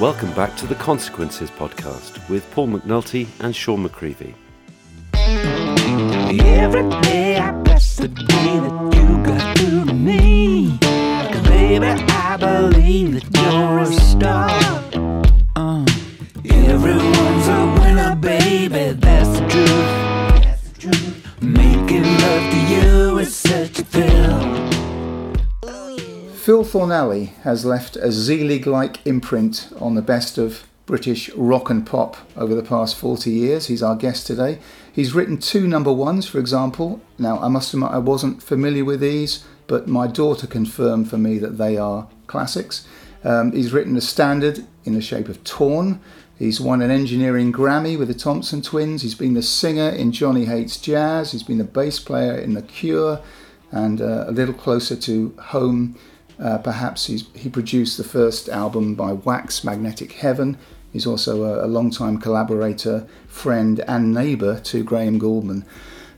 Welcome back to the Consequences podcast with Paul McNulty and Sean McCreevy. Every day I bless the day that you got through to me. baby, I believe that you're a star. Uh, everyone's a winner, baby, that's the truth. That's the truth. Making love to you is such a thrill. Phil Thornalley has left a Zelig like imprint on the best of British rock and pop over the past 40 years. He's our guest today. He's written two number ones, for example. Now, I must admit, I wasn't familiar with these, but my daughter confirmed for me that they are classics. Um, he's written a standard in the shape of Torn. He's won an engineering Grammy with the Thompson Twins. He's been the singer in Johnny Hates Jazz. He's been the bass player in The Cure. And uh, a little closer to home, uh, perhaps he's, he produced the first album by Wax, Magnetic Heaven. He's also a, a long-time collaborator, friend, and neighbour to Graham Gouldman.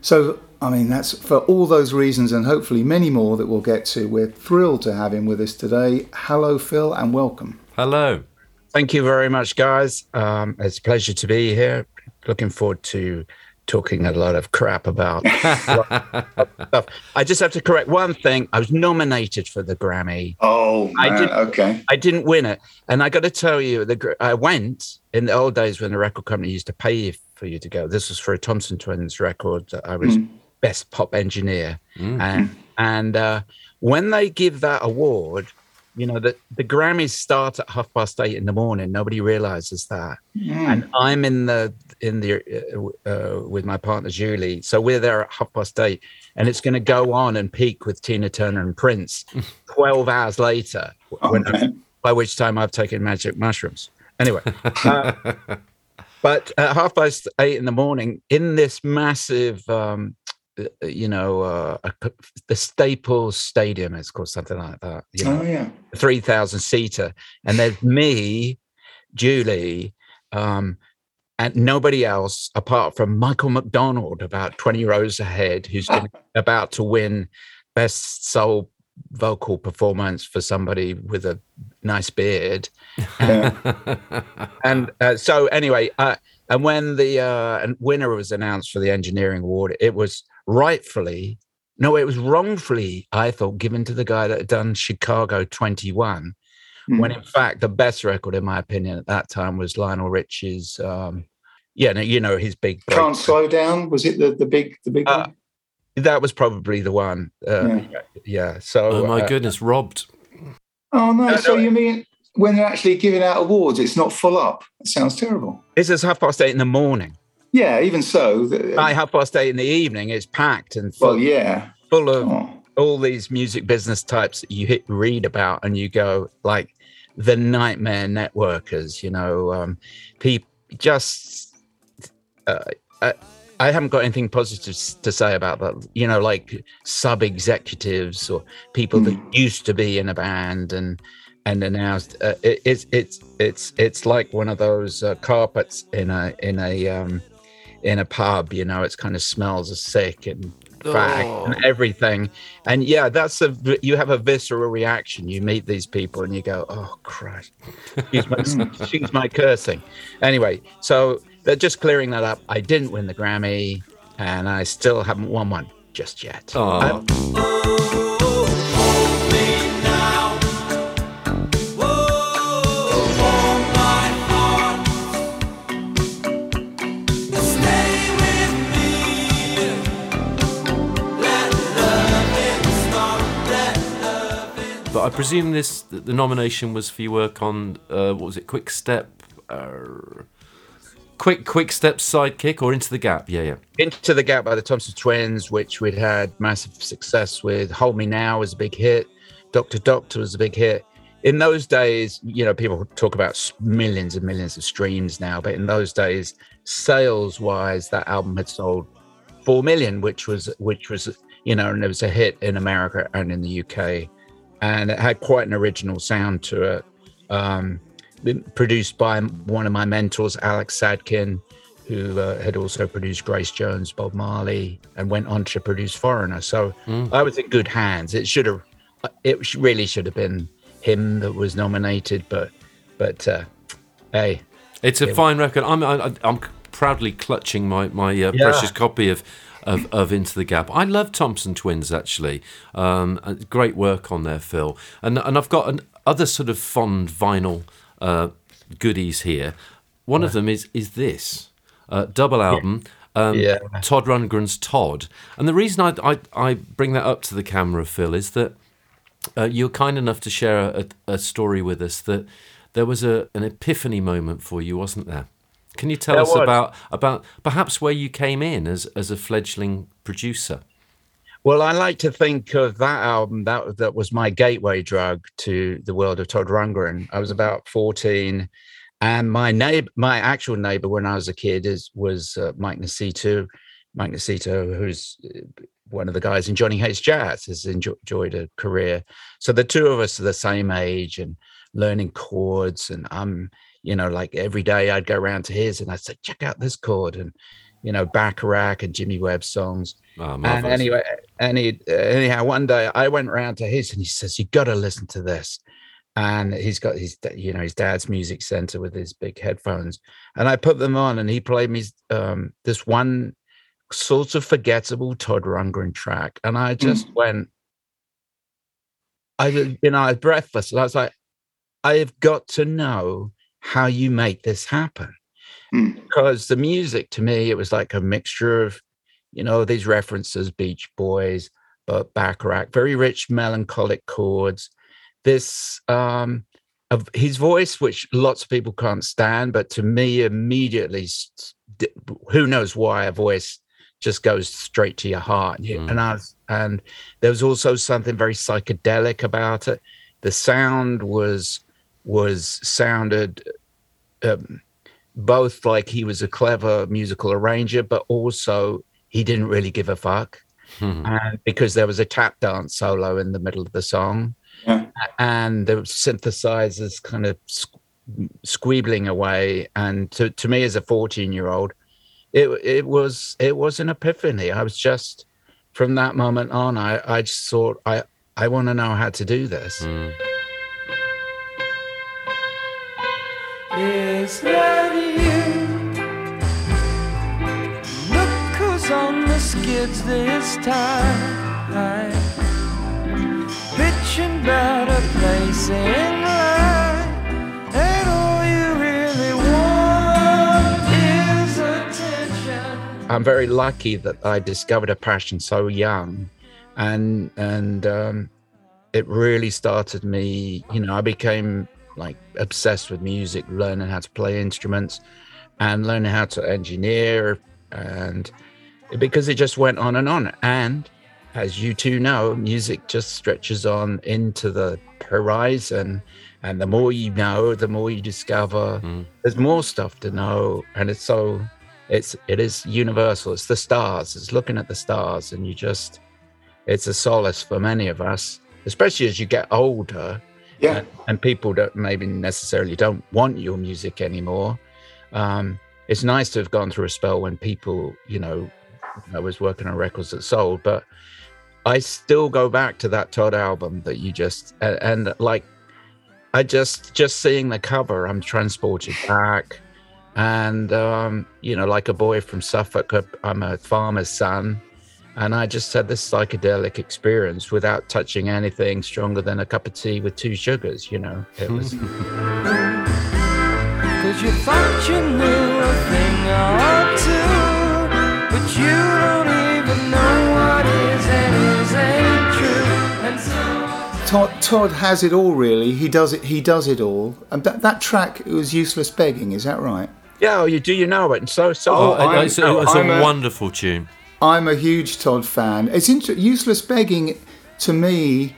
So, I mean, that's for all those reasons and hopefully many more that we'll get to. We're thrilled to have him with us today. Hello, Phil, and welcome. Hello. Thank you very much, guys. Um, it's a pleasure to be here. Looking forward to talking a lot of crap about stuff. I just have to correct one thing. I was nominated for the Grammy. Oh, I did- okay. I didn't win it, and I got to tell you, the I went in the old days when the record company used to pay you for you to go. This was for a Thompson Twins record. that I was best pop engineer, and and uh, when they give that award, you know that the Grammys start at half past eight in the morning. Nobody realizes that, and I'm in the in the uh, uh, with my partner Julie. So we're there at half past eight, and it's going to go on and peak with Tina Turner and Prince. Twelve hours later, when, by which time I've taken magic mushrooms. Anyway, uh, but at half past eight in the morning, in this massive, um, you know, uh, a- the Staples Stadium, is called something like that. You know, Oh, yeah. three thousand seater, and there's me, Julie, um, and nobody else apart from Michael McDonald, about twenty rows ahead, who's gonna, about to win best soul vocal performance for somebody with a nice beard. and uh, so anyway, uh, and when the uh, and winner was announced for the engineering award, it was rightfully. No, it was wrongfully, I thought, given to the guy that had done Chicago 21 when in fact the best record in my opinion at that time was Lionel Richie's um yeah no, you know his big break. Can't slow down. Was it the, the big the big Uh, one? that was probably the one uh, Yeah. yeah. yeah so Oh my uh, goodness, robbed. Oh no! no, so no. you mean when they're actually giving out awards, it's not full up? That sounds terrible. this is half past eight in the morning Yeah. Even so. The, by half past eight in the evening it's packed and full, well, yeah. full of Oh. all these music business types that you hit read about and you go like the nightmare networkers you know um people just uh, I, I haven't got anything positive to say about that you know like sub executives or people that used to be in a band and and now uh, it, it's it's it's it's like one of those uh, carpets in a in a um in a pub you know it's kind of smells of sick and oh. fag and everything. And yeah that's a you have a visceral reaction. You meet these people and you go oh christ. She's my, excuse my cursing. Anyway so they're just clearing that up. I didn't win the grammy and i still haven't won one just yet. Oh, presume this the nomination was for your work on uh, what was it? Quick Step, uh, quick Quick Step Sidekick or Into the Gap? Yeah, yeah. Into the Gap by the Thompson Twins, which we'd had massive success with. Hold Me Now was a big hit. Doctor Doctor was a big hit. In those days, you know, people talk about millions and millions of streams now, but in those days, sales wise, that album had sold four million, which was which was you know, and it was a hit in America and in the UK, and it had quite an original sound to it. Um, produced by one of my mentors, Alex Sadkin, who uh, had also produced Grace Jones, Bob Marley, and went on to produce Foreigner. So I was in good hands. It should have, it really should have been him that was nominated, but but uh, Hey, It's a fine record. I'm I, I'm proudly clutching my my uh, Yeah. precious copy of, of of Into the Gap. I love Thompson Twins actually. Um, uh, great work on there, Phil. And and I've got an, other sort of fond vinyl uh, goodies here. One of them is is this uh, double album. Um, Yeah. Todd Rundgren's Todd. And the reason I, I I bring that up to the camera, Phil, is that uh, you were kind enough to share a, a story with us that there was a, an epiphany moment for you, wasn't there? Can you tell There us was. about about perhaps where you came in as as a fledgling producer? Well, I like to think of that album that that was my gateway drug to the world of Todd Rundgren. I was about fourteen, and my neighbor, my actual neighbor when I was a kid, is was uh, Mike Nocito. Mike Nocito, who's uh, one of the guys in Johnny Hates Jazz, has enjo- enjoyed a career. So the two of us are the same age and learning chords. And I'm, you know, like every day I'd go around to his and I'd say, check out this chord and, you know, Bacharach and Jimmy Webb songs. Ah, And anyway, any anyhow, one day I went round to his and he says, "You got to listen to this." And he's got his, you know, his dad's music center with his big headphones, and I put them on, and he played me um, this one sort of forgettable Todd Rundgren track, and I just went, I, you know, I was breathless, and I was like, I have got to know how you make this happen Mm. because the music to me it was like a mixture of you know these references beach boys but bacharach very rich melancholic chords this um of his voice which lots of people can't stand but to me immediately who knows why a voice just goes straight to your heart and, Mm. and i was and there was also something very psychedelic about it the sound was was sounded um, both like he was a clever musical arranger, but also he didn't really give a fuck. Hmm. And because there was a tap dance solo in the middle of the song, Yeah. and the synthesizers kind of squ- squeebling away. And to, to me, as a 14 year old, it it was it was an epiphany. I was just from that moment on, I, I just thought I I want to know how to do this. Mm. Is that you? Look who's on the skids this time. Bitching about a place in line. And all you really want is attention. I'm very lucky that I discovered a passion so young, and and um, it really started me. You know, I became like obsessed with music, learning how to play instruments, and learning how to engineer, and because it just went on and on. And as you two know, music just stretches on into the horizon, and the more you know, the more you discover. Mm. There's more stuff to know, and it's so it's it is universal it's the stars it's looking at the stars and you just it's a solace for many of us especially as you get older Yeah. and, and people that maybe necessarily don't want your music anymore. Um it's nice to have gone through a spell when people you know i was working on records that sold but i still go back to that todd album that you just and, and like i just just seeing the cover i'm transported back. And um, you know, like a boy from Suffolk, I'm a farmer's son, and I just had this psychedelic experience without touching anything stronger than a cup of tea with two sugars. You know, it was Cause you thought you knew a thing or two, but you don't even know what is and isn't true. And so Todd, Todd has it all, really. He does it. He does it all. And that, that track it was useless begging. Is that right? yeah. Oh, you do you know it? And so so Oh, Oh, I'm- it's, a, it's a a- wonderful tune. I'm a huge Todd fan. It's inter- useless begging to me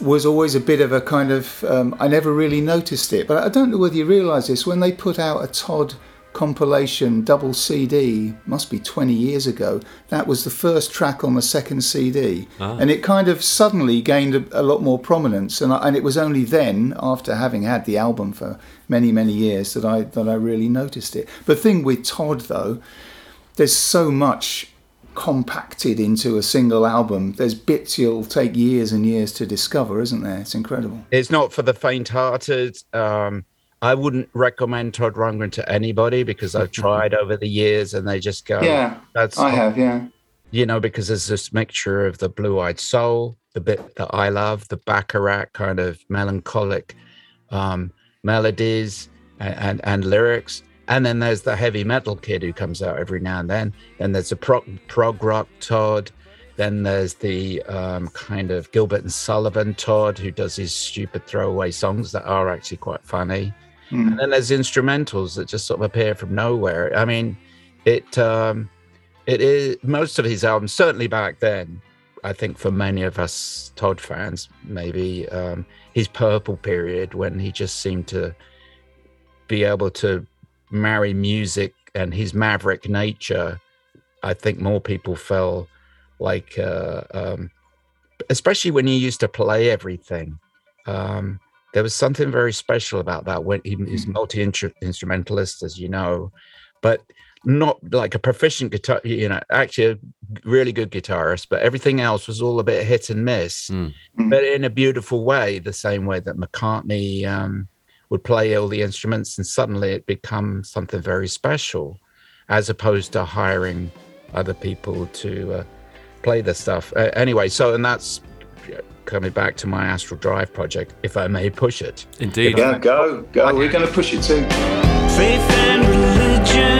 was always a bit of a kind of um, I never really noticed it, but I don't know whether you realise this when they put out a Todd compilation double CD must be 20 years ago that was the first track on the second CD and it kind of suddenly gained a, a lot more prominence. And, I, and it was only then after having had the album for many many years that I that I really noticed it. The thing with Todd though there's so much compacted into a single album. There's bits you'll take years and years to discover, isn't there? It's incredible. it's not for the faint-hearted. Um, I wouldn't recommend Todd Rundgren to anybody because I've tried over the years and they just go, Yeah, that's I have. Yeah. you know, because there's this mixture of the blue eyed soul, the bit that I love, the Bacharach kind of melancholic um, melodies and, and, and lyrics. And then there's the heavy metal kid who comes out every now and then. Then there's a prog, prog rock Todd. Then there's the um, kind of Gilbert and Sullivan Todd who does his stupid throwaway songs that are actually quite funny. Mm. And then there's instrumentals that just sort of appear from nowhere. I mean, it um, it is most of his albums, certainly back then. I think for many of us Todd fans, maybe um, his purple period when he just seemed to be able to marry music and his maverick nature. I think more people felt like, uh, um, especially when he used to play everything. Um, there was something very special about that when he was multi instrumentalist, as you know, but not like a proficient guitar, you know, actually a really good guitarist, but everything else was all a bit hit and miss, Mm. but in a beautiful way, the same way that McCartney um, would play all the instruments and suddenly it becomes something very special, as opposed to hiring other people to uh, play the stuff. Uh, anyway, so and that's coming back to my Astral Drive project, if I may push it. Indeed. Yeah, go, go. We're going to push it too. Faith and religion,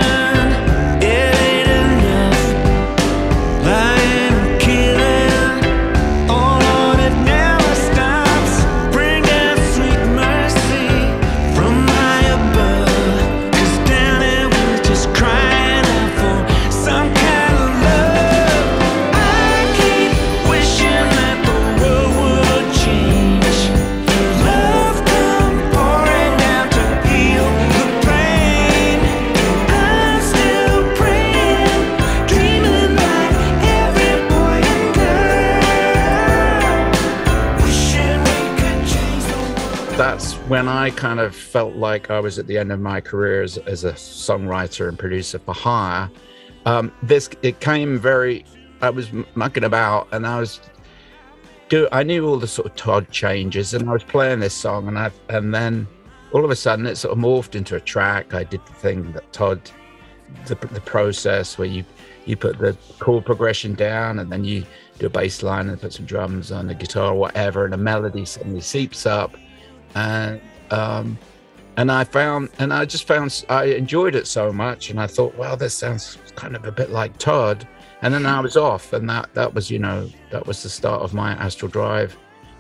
I kind of felt like I was at the end of my career as, as a songwriter and producer for hire. Um, this it came very. I was mucking about, and I was do. I knew all the sort of Todd changes, and I was playing this song, and I and then all of a sudden it sort of morphed into a track. I did the thing that Todd, the the process where you you put the chord progression down, and then you do a bass line and put some drums on the guitar or whatever, and a melody suddenly seeps up and um, and I found and I just found I enjoyed it so much, and I thought, well, this sounds kind of a bit like Todd. And then I was off, and that that was you know that was the start of my Astral Drive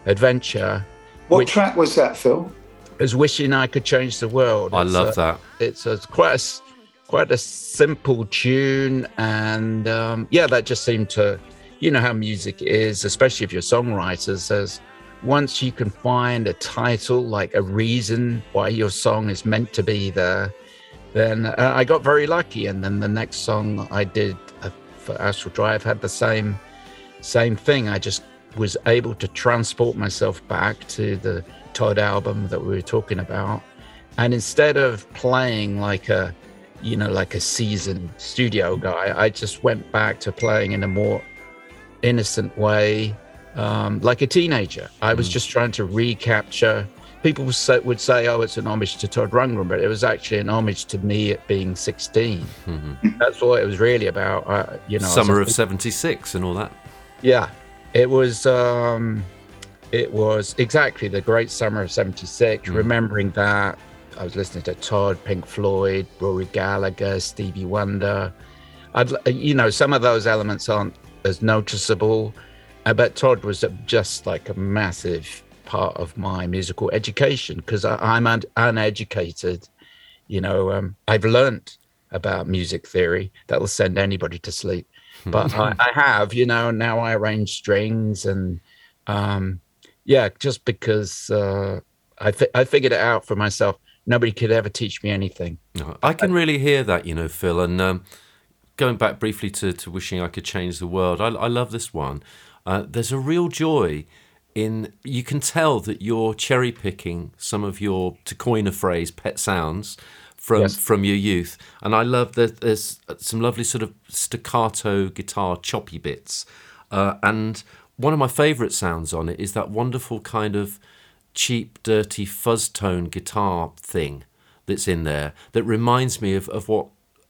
adventure. What Which- track was that, Phil? Is wishing I could change the world. I It's love a- that. It's a quite a s- quite a simple tune, and um, yeah, that just seemed to, you know, how music is, especially if you're songwriters. There's once you can find a title, like a reason why your song is meant to be there, then uh, I got very lucky. And then the next song I did uh, for Astral Drive had the same same thing. I just was able to transport myself back to the Todd album that we were talking about. And instead of playing like a, you know, like a seasoned studio guy, I just went back to playing in a more innocent way, um, like a teenager. I was just trying to recapture. People would say, would say, "Oh, it's an homage to Todd Rundgren," but it was actually an homage to me at being 16. That's what it was really about. Uh, you know, Summer of 76 and all that. yeah, it was. um It was exactly the great summer of '76. Remembering that, I was listening to Todd, Pink Floyd, Rory Gallagher, Stevie Wonder. I'd, you know, some of those elements aren't as noticeable, uh, but Todd was just like a massive part of my musical education because I'm un- uneducated. You know, um, I've learnt about music theory that'll send anybody to sleep but I, I have, you know, now I arrange strings and, um, yeah, just because uh, I I figured it out for myself. Nobody could ever teach me anything. No, I can really hear that, you know, Phil. And um, going back briefly to, to wishing I could change the world, I, I love this one. Uh, there's a real joy in you can tell that you're cherry picking some of your, to coin a phrase, pet sounds from Yes. from your youth. And I love that there's some lovely sort of staccato guitar choppy bits. Uh, and one of my favourite sounds on it is that wonderful kind of cheap, dirty fuzz tone guitar thing that's in there that reminds me of, of what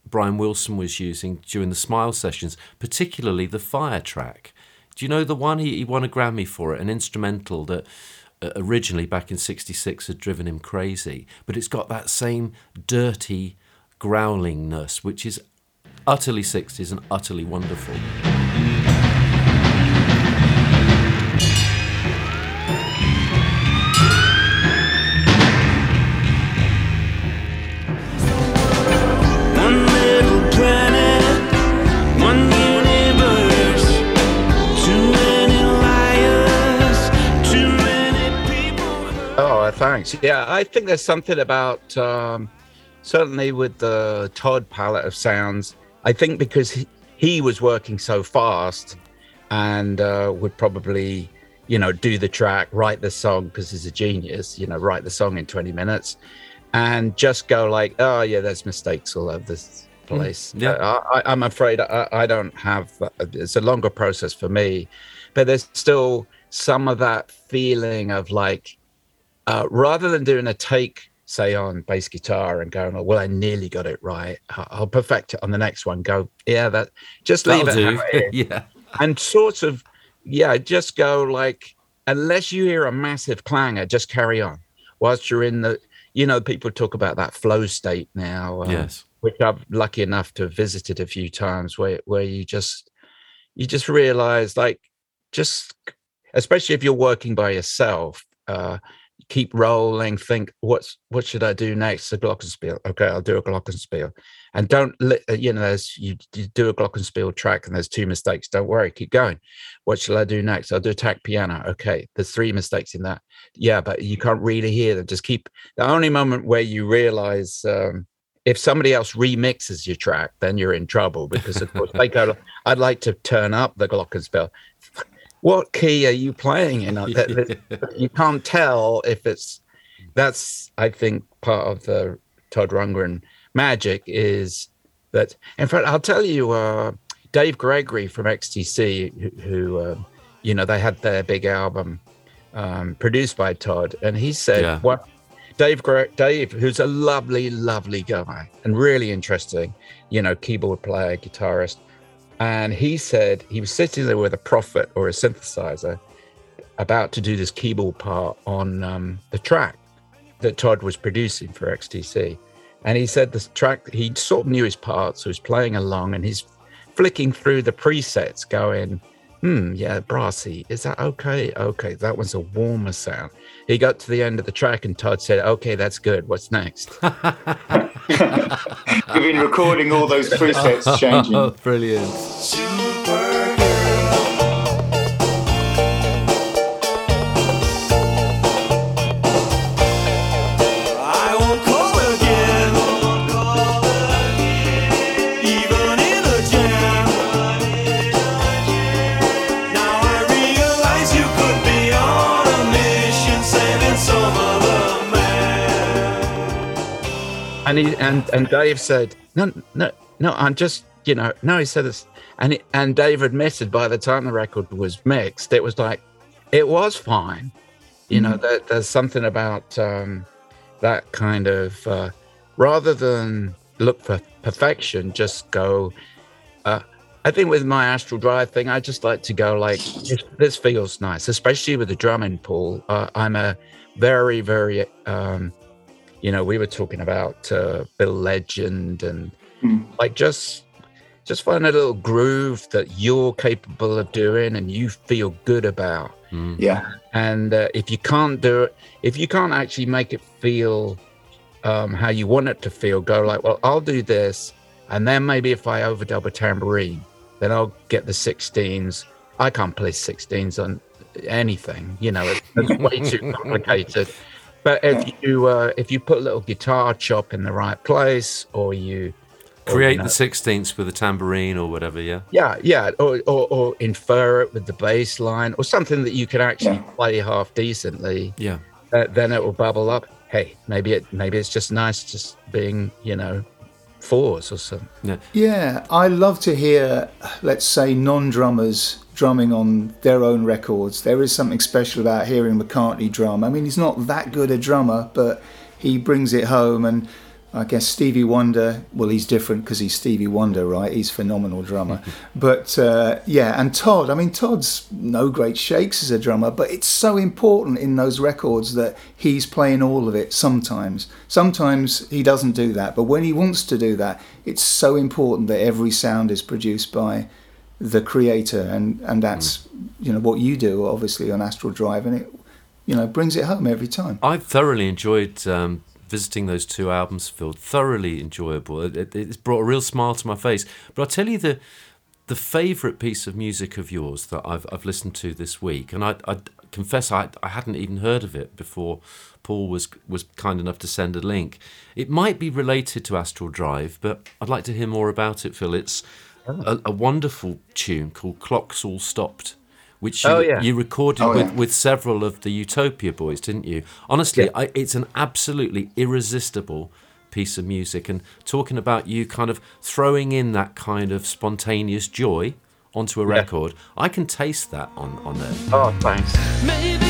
Brian Wilson was using during the Smile sessions, particularly the Fire track. Do you know the one he, he won a Grammy for it, an instrumental that uh, originally back in '66 had driven him crazy, but it's got that same dirty growlingness, which is utterly 60s and utterly wonderful. Thanks. Yeah, I think there's something about um, certainly with the Todd palette of sounds. I think because he, he was working so fast and uh, would probably, you know, do the track, write the song because he's a genius. You know, write the song in 20 minutes, and just go like, oh yeah, there's mistakes all over this place. yeah. Uh, I, I'm afraid I, I don't have. uh, It's a longer process for me, but there's still some of that feeling of like uh, rather than doing a take, say on bass guitar and going, oh, well, I nearly got it right. I'll perfect it on the next one. Go, yeah, that just leave That'll it how yeah. and sort of, yeah, just go like, unless you hear a massive clangor, just carry on whilst you're in the, you know, people talk about that flow state now. um, Yes. which I'm lucky enough to have visited a few times where where you just you just realize like just especially if you're working by yourself uh keep rolling think what's what should i do next? A glockenspiel okay i'll do a glockenspiel and don't li- uh, you know there's you, you do a glockenspiel track and there's two mistakes don't worry keep going. What shall i do next? I'll do a tack piano. Okay there's three mistakes in that. Yeah but you can't really hear them just keep the only moment where you realize um if somebody else remixes your track, then you're in trouble because, of course, they go, I'd like to turn up the glockenspiel. What key are you playing in? That- that- you can't tell if it's that's, I think, part of the Todd Rundgren magic is that, in fact, I'll tell you, uh, Dave Gregory from XTC, who, who um, you know, they had their big album um, produced by Todd, and he said, Yeah. what Dave, Dave, who's a lovely, lovely guy and really interesting, you know, keyboard player, guitarist. And he said he was sitting there with a prophet or a synthesizer about to do this keyboard part on um, the track that Todd was producing for XTC. And he said this track, he sort of knew his parts, so he's playing along and he's flicking through the presets, going, hmm, yeah, brassy. Is that okay? Okay, that one's a warmer sound. He got to the end of the track and Todd said, okay, that's good. What's next? You've been recording all those presets changing. Oh, brilliant. And he and and Dave said, "No, no, no. I'm just, you know, no." He said this, and it, and Dave admitted by the time the record was mixed, it was like, it was fine. You know, there, there's something about um, that kind of uh, rather than look for perfection, just go. Uh, I think with my astral drive thing, I just like to go like this, this feels nice, especially with the drumming pool. Uh, I'm a very, very um, you know we were talking about uh, bill legend and Mm. like just just find a little groove that you're capable of doing and you feel good about. Yeah, and uh, if you can't do it if you can't actually make it feel um, how you want it to feel go like well i'll do this and then maybe if i overdub a tambourine then i'll get the 16s i can't play 16s on anything you know it's, it's way too complicated but if you uh, if you put a little guitar chop in the right place or you or, you Create know- the sixteenths with a tambourine or whatever. Yeah. yeah, yeah, or, or, or infer it with the bass line or something that you can actually Yeah. play half decently. Yeah. Uh, then it will bubble up. Hey, maybe it maybe it's just nice just being you know fours or something. yeah. I love to hear, let's say, non-drummers drumming on their own records. There is something special about hearing McCartney drum. I mean, he's not that good a drummer, but he brings it home. And I guess Stevie Wonder, well, he's different because he's Stevie Wonder, right? He's phenomenal drummer. but uh, yeah, and Todd, I mean, Todd's no great shakes as a drummer, but it's so important in those records that he's playing all of it sometimes. Sometimes he doesn't do that, but when he wants to do that, it's so important that every sound is produced by the creator, and, and that's, you know, what you do, obviously, on Astral Drive, and it, you know, brings it home every time. I thoroughly enjoyed um, visiting those two albums, Phil. Thoroughly enjoyable. It, it, it's brought a real smile to my face. But I'll tell you the the favourite piece of music of yours that I've I've listened to this week, and I, I confess I I hadn't even heard of it before. Paul was was kind enough to send a link. It might be related to Astral Drive, but I'd like to hear more about it, Phil. It's a, a wonderful tune called "Clocks All Stopped." Which oh, you, Oh, yeah. you recorded Oh, with, yeah. with several of the Utopia boys, didn't you? Honestly, Yeah. I, it's an absolutely irresistible piece of music. And talking about you kind of throwing in that kind of spontaneous joy onto a Yeah. record, I can taste that on, on there. Oh, thanks. Maybe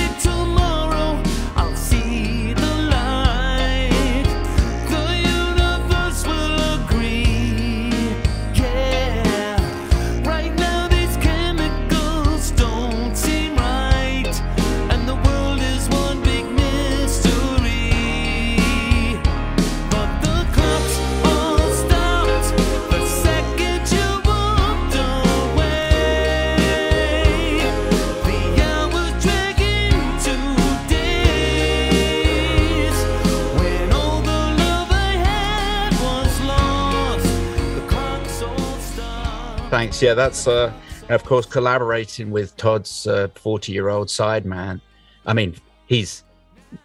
Thanks. Yeah, that's uh, of course collaborating with Todd's uh, forty-year-old sideman. I mean, he's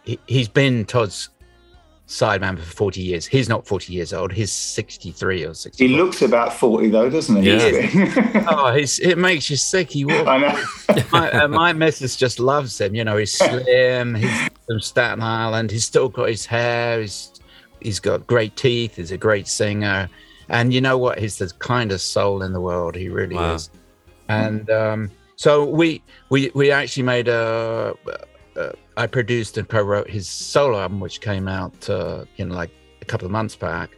he, he's been Todd's sideman for forty years. He's not forty years old. He's sixty-three or sixty. He looks about 40 though, doesn't he? Yeah. Oh, he's, it makes you sick. He walks. I know. my, uh, my missus just loves him. You know, he's slim. He's from Staten Island. He's still got his hair. He's he's got great teeth. He's a great singer, and you know what? He's the kindest soul in the world. He really Wow. is. And um, so we we we actually made a. Uh, I produced and co-wrote his solo album, which came out uh, you know like a couple of months back.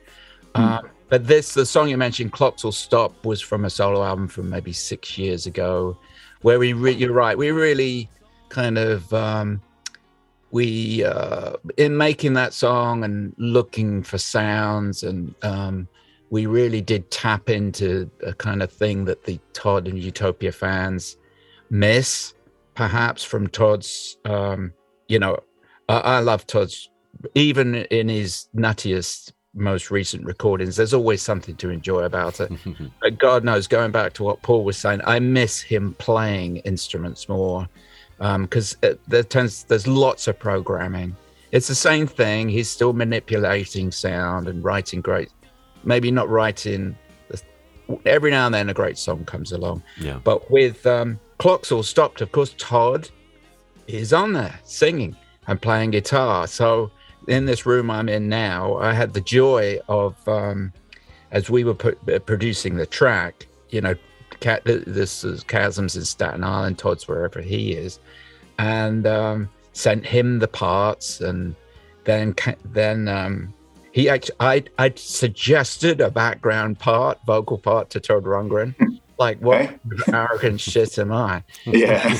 Um, but this, the song you mentioned, "Clocks Will Stop," was from a solo album from maybe six years ago, where we re- you're right, we really kind of um, we uh, in making that song and looking for sounds and um, we really did tap into a kind of thing that the Todd and Utopia fans miss, perhaps from Todd's. Um, you know, I, I love Todd's, even in his nuttiest, most recent recordings. There's always something to enjoy about it. But God knows, going back to what Paul was saying, I miss him playing instruments more because there tends there's lots of programming. It's the same thing. He's still manipulating sound and writing great. Maybe not writing. Every now and then, a great song comes along. Yeah. But with um, Clocks All Stopped, of course, Todd is on there singing and playing guitar. So in this room I'm in now, I had the joy of, um, as we were put, uh, producing the track, you know, this is Kasim's in Staten Island, Todd's wherever he is, and um, sent him the parts, and then then um, he actually I I suggested a background part, vocal part to Todd Rundgren. Like what arrogant shit am I? Yeah.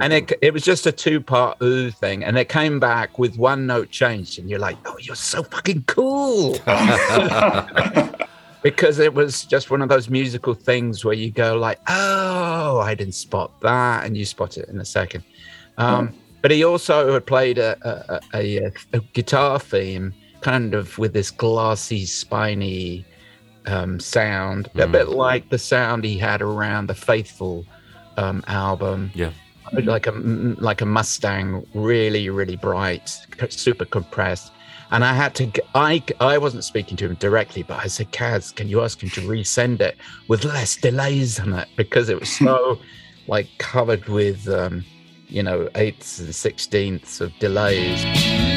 and it, it was just a two part ooh thing and it came back with one note changed and you're like oh you're so fucking cool because it was just one of those musical things where you go like oh i didn't spot that and you spot it in a second um, but he also had played a, a, a, a guitar theme kind of with this glassy spiny um, sound a bit like the sound he had around the faithful um, album Yeah. like a like a Mustang, really really bright, super compressed. And I had to, I I wasn't speaking to him directly, but I said, Kaz, can you ask him to resend it with less delays on it because it was so like covered with, um, you know, eighths and sixteenths of delays.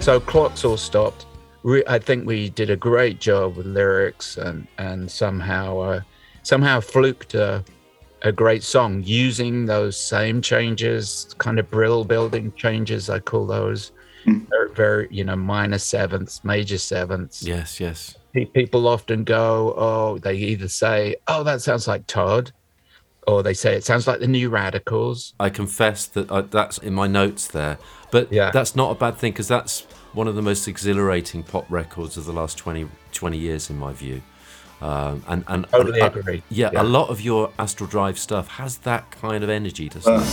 So clocks all stopped. Re- I think we did a great job with lyrics and and somehow uh, somehow fluked a, a great song using those same changes, kind of brill building changes. I call those Mm. very, very you know minor sevenths, major sevenths. Yes, yes. People often go, oh, they either say, oh, that sounds like Todd, or they say it sounds like the New Radicals. I confess that I, that's in my notes there, but Yeah. that's not a bad thing because that's one of the most exhilarating pop records of the last 20, 20 years, in my view. Um, and and Totally uh, agree. Yeah, Yeah. a lot of your Astral Drive stuff has that kind of energy, doesn't it?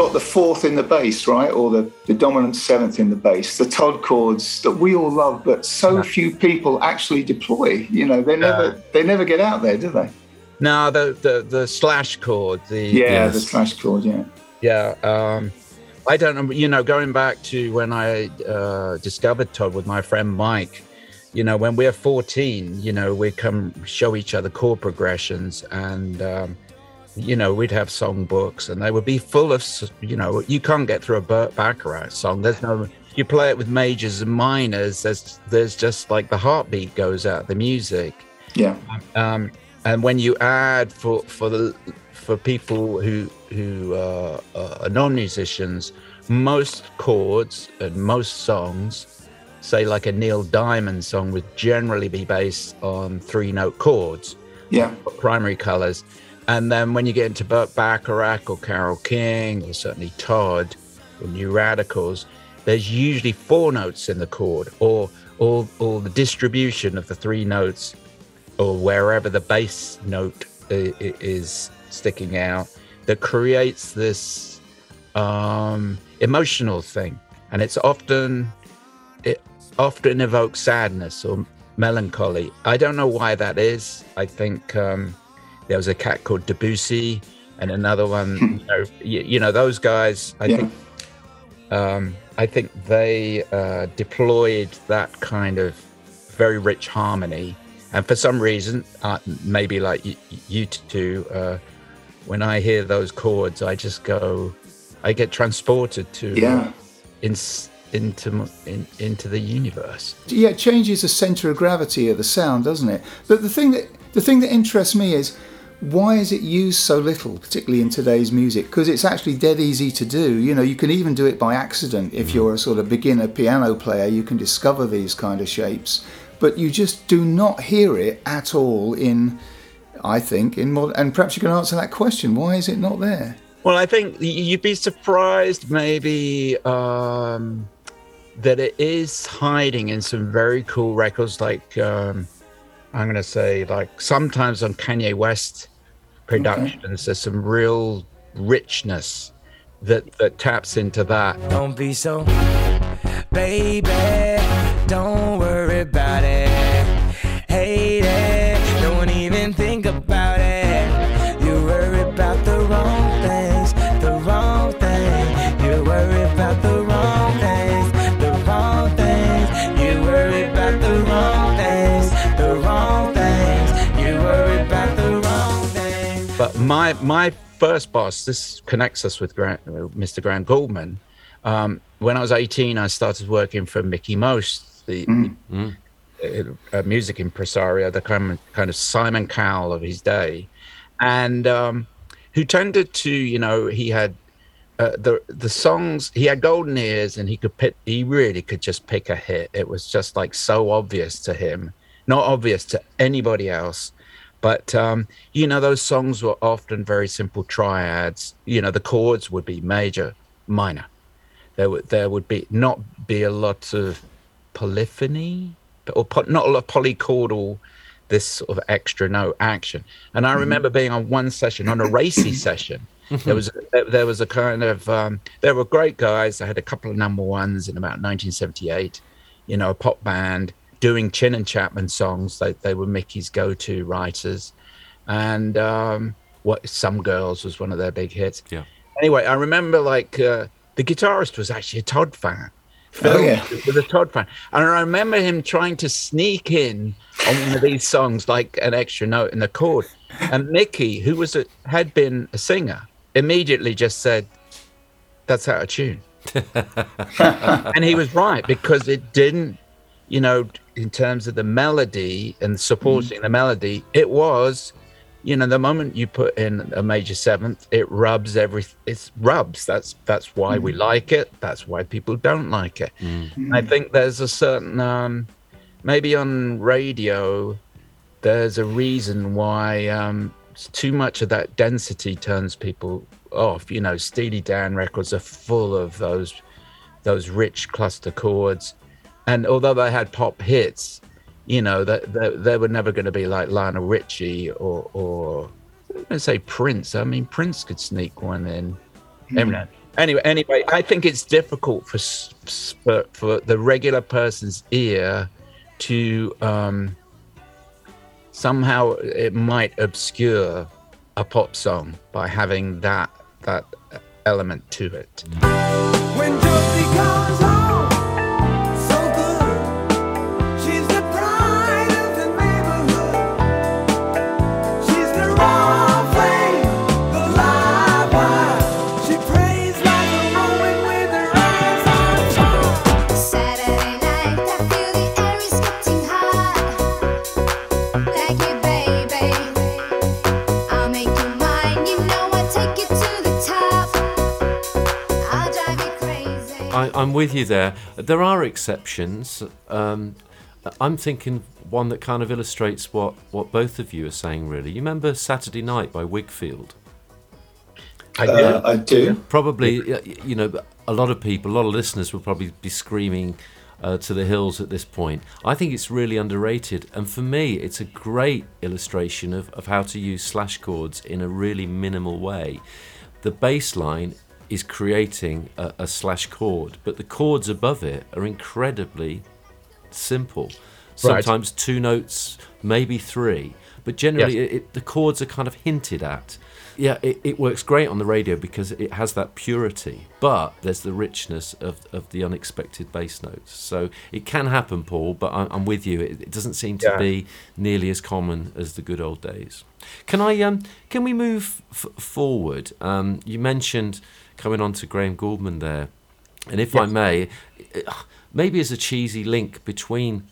Got the fourth in the bass, right? Or the, the dominant seventh in the bass, the Todd chords that we all love, but so few people actually deploy. You know, they never they never get out there, do they? No, the the, the slash chord, the Yeah, Yes. the slash chord, yeah. Yeah, um, I don't know. You know, going back to when I uh, discovered Todd with my friend Mike, you know, when we're 14, you know, we come show each other chord progressions and, um, you know, we'd have song books and they would be full of, you know, you can't get through a Burt Bacharach song. There's no, you play it with majors and minors, there's, there's just like the heartbeat goes out, the music Yeah. um, and when you add for for the for people who who uh, are non-musicians, most chords and most songs, say like a Neil Diamond song, would generally be based on three-note chords, Yeah. primary colors. And then when you get into Burt Bacharach or Carole King or certainly Todd or New Radicals, there's usually four notes in the chord or or the distribution of the three notes or wherever the bass note is sticking out that creates this um, emotional thing. And it's often it often evokes sadness or melancholy. I don't know why that is. I think um, there was a cat called debussy and another one you know you, you know those guys i Yeah. think um, i think they uh, deployed that kind of very rich harmony and for some reason uh, maybe like you, you two uh, when i hear those chords i just go i get transported to Yeah. in, into in, into the universe Yeah, it changes the center of gravity of the sound, doesn't it? But the thing that the thing that interests me is why is it used so little, particularly in today's music? Because it's actually dead easy to do. You know, you can even do it by accident. If you're a sort of beginner piano player, you can discover these kind of shapes. But you just do not hear it at all in, I think, in modern. And perhaps you can answer that question: Why is it not there? Well, I think you'd be surprised maybe um, that it is hiding in some very cool records, like um, I'm going to say, like sometimes on Kanye West productions, there's some real richness that that taps into that. Don't be so, baby. Don't worry about it. My my first boss, this connects us with Graham, Mr. Graham Gouldman. Um, when I was 18, I started working for Mickie Most, the uh, uh, music impresario, the kind of, kind of Simon Cowell of his day, and um, who tended to, you know, he had uh, the the songs. He had golden ears, and he could pick. He really could just pick a hit. It was just like so obvious to him, not obvious to anybody else. But um, you know, those songs were often very simple triads. You know, the chords would be major, minor. There would there would be not be a lot of polyphony or po- not a lot of polychordal this sort of extra note action. And I remember being on one session, on a Racey session, There was there, there was a kind of um, there were great guys. They had a couple of number ones in about 1978. You know, a pop band doing Chinn and Chapman songs. They they were Mickie's go-to writers, and um, what some girls was one of their big hits. Yeah. Anyway, I remember like uh, the guitarist was actually a Todd fan. Oh, yeah. with a Todd fan, and I remember him trying to sneak in on one of these songs like an extra note in the chord, and Mickie, who was a, had been a singer, immediately just said, "That's out of tune," and he was right because it didn't, you know, in terms of the melody and supporting the melody, it was. You know, the moment you put in a major seventh, it rubs every. It's rubs. That's that's why we like it. That's why people don't like it. I think there's a certain um, maybe on radio, there's a reason why um, too much of that density turns people off. You know, Steely Dan records are full of those those rich cluster chords, and although they had pop hits, you know, that they, they were never going to be like Lionel Richie or or let's say Prince. I mean, Prince could sneak one in. now- Anyway, anyway, I think it's difficult for for, for the regular person's ear to um, somehow it might obscure a pop song by having that that element to it. I, I'm with you there. There are exceptions. Um, I'm thinking one that kind of illustrates what, what both of you are saying, really. You remember Saturday Night by Whigfield? I do. Uh, I do. Probably, y- y- you know, a lot of people, a lot of listeners will probably be screaming uh, to the hills at this point. I think it's really underrated. And for me, it's a great illustration of, of how to use slash chords in a really minimal way. The bass line is creating a, a slash chord, but the chords above it are incredibly simple. Right. Sometimes two notes, maybe three, but generally Yes. it, it, the chords are kind of hinted at. Yeah, it, it works great on the radio because it has that purity, but there's the richness of, of the unexpected bass notes. So it can happen, Paul, but I'm, I'm with you. It, it doesn't seem to Yeah. be nearly as common as the good old days. Can I? Um, can we move f- forward? Um, you mentioned coming on to Graham Gouldman there, and if I may, maybe as a cheesy link between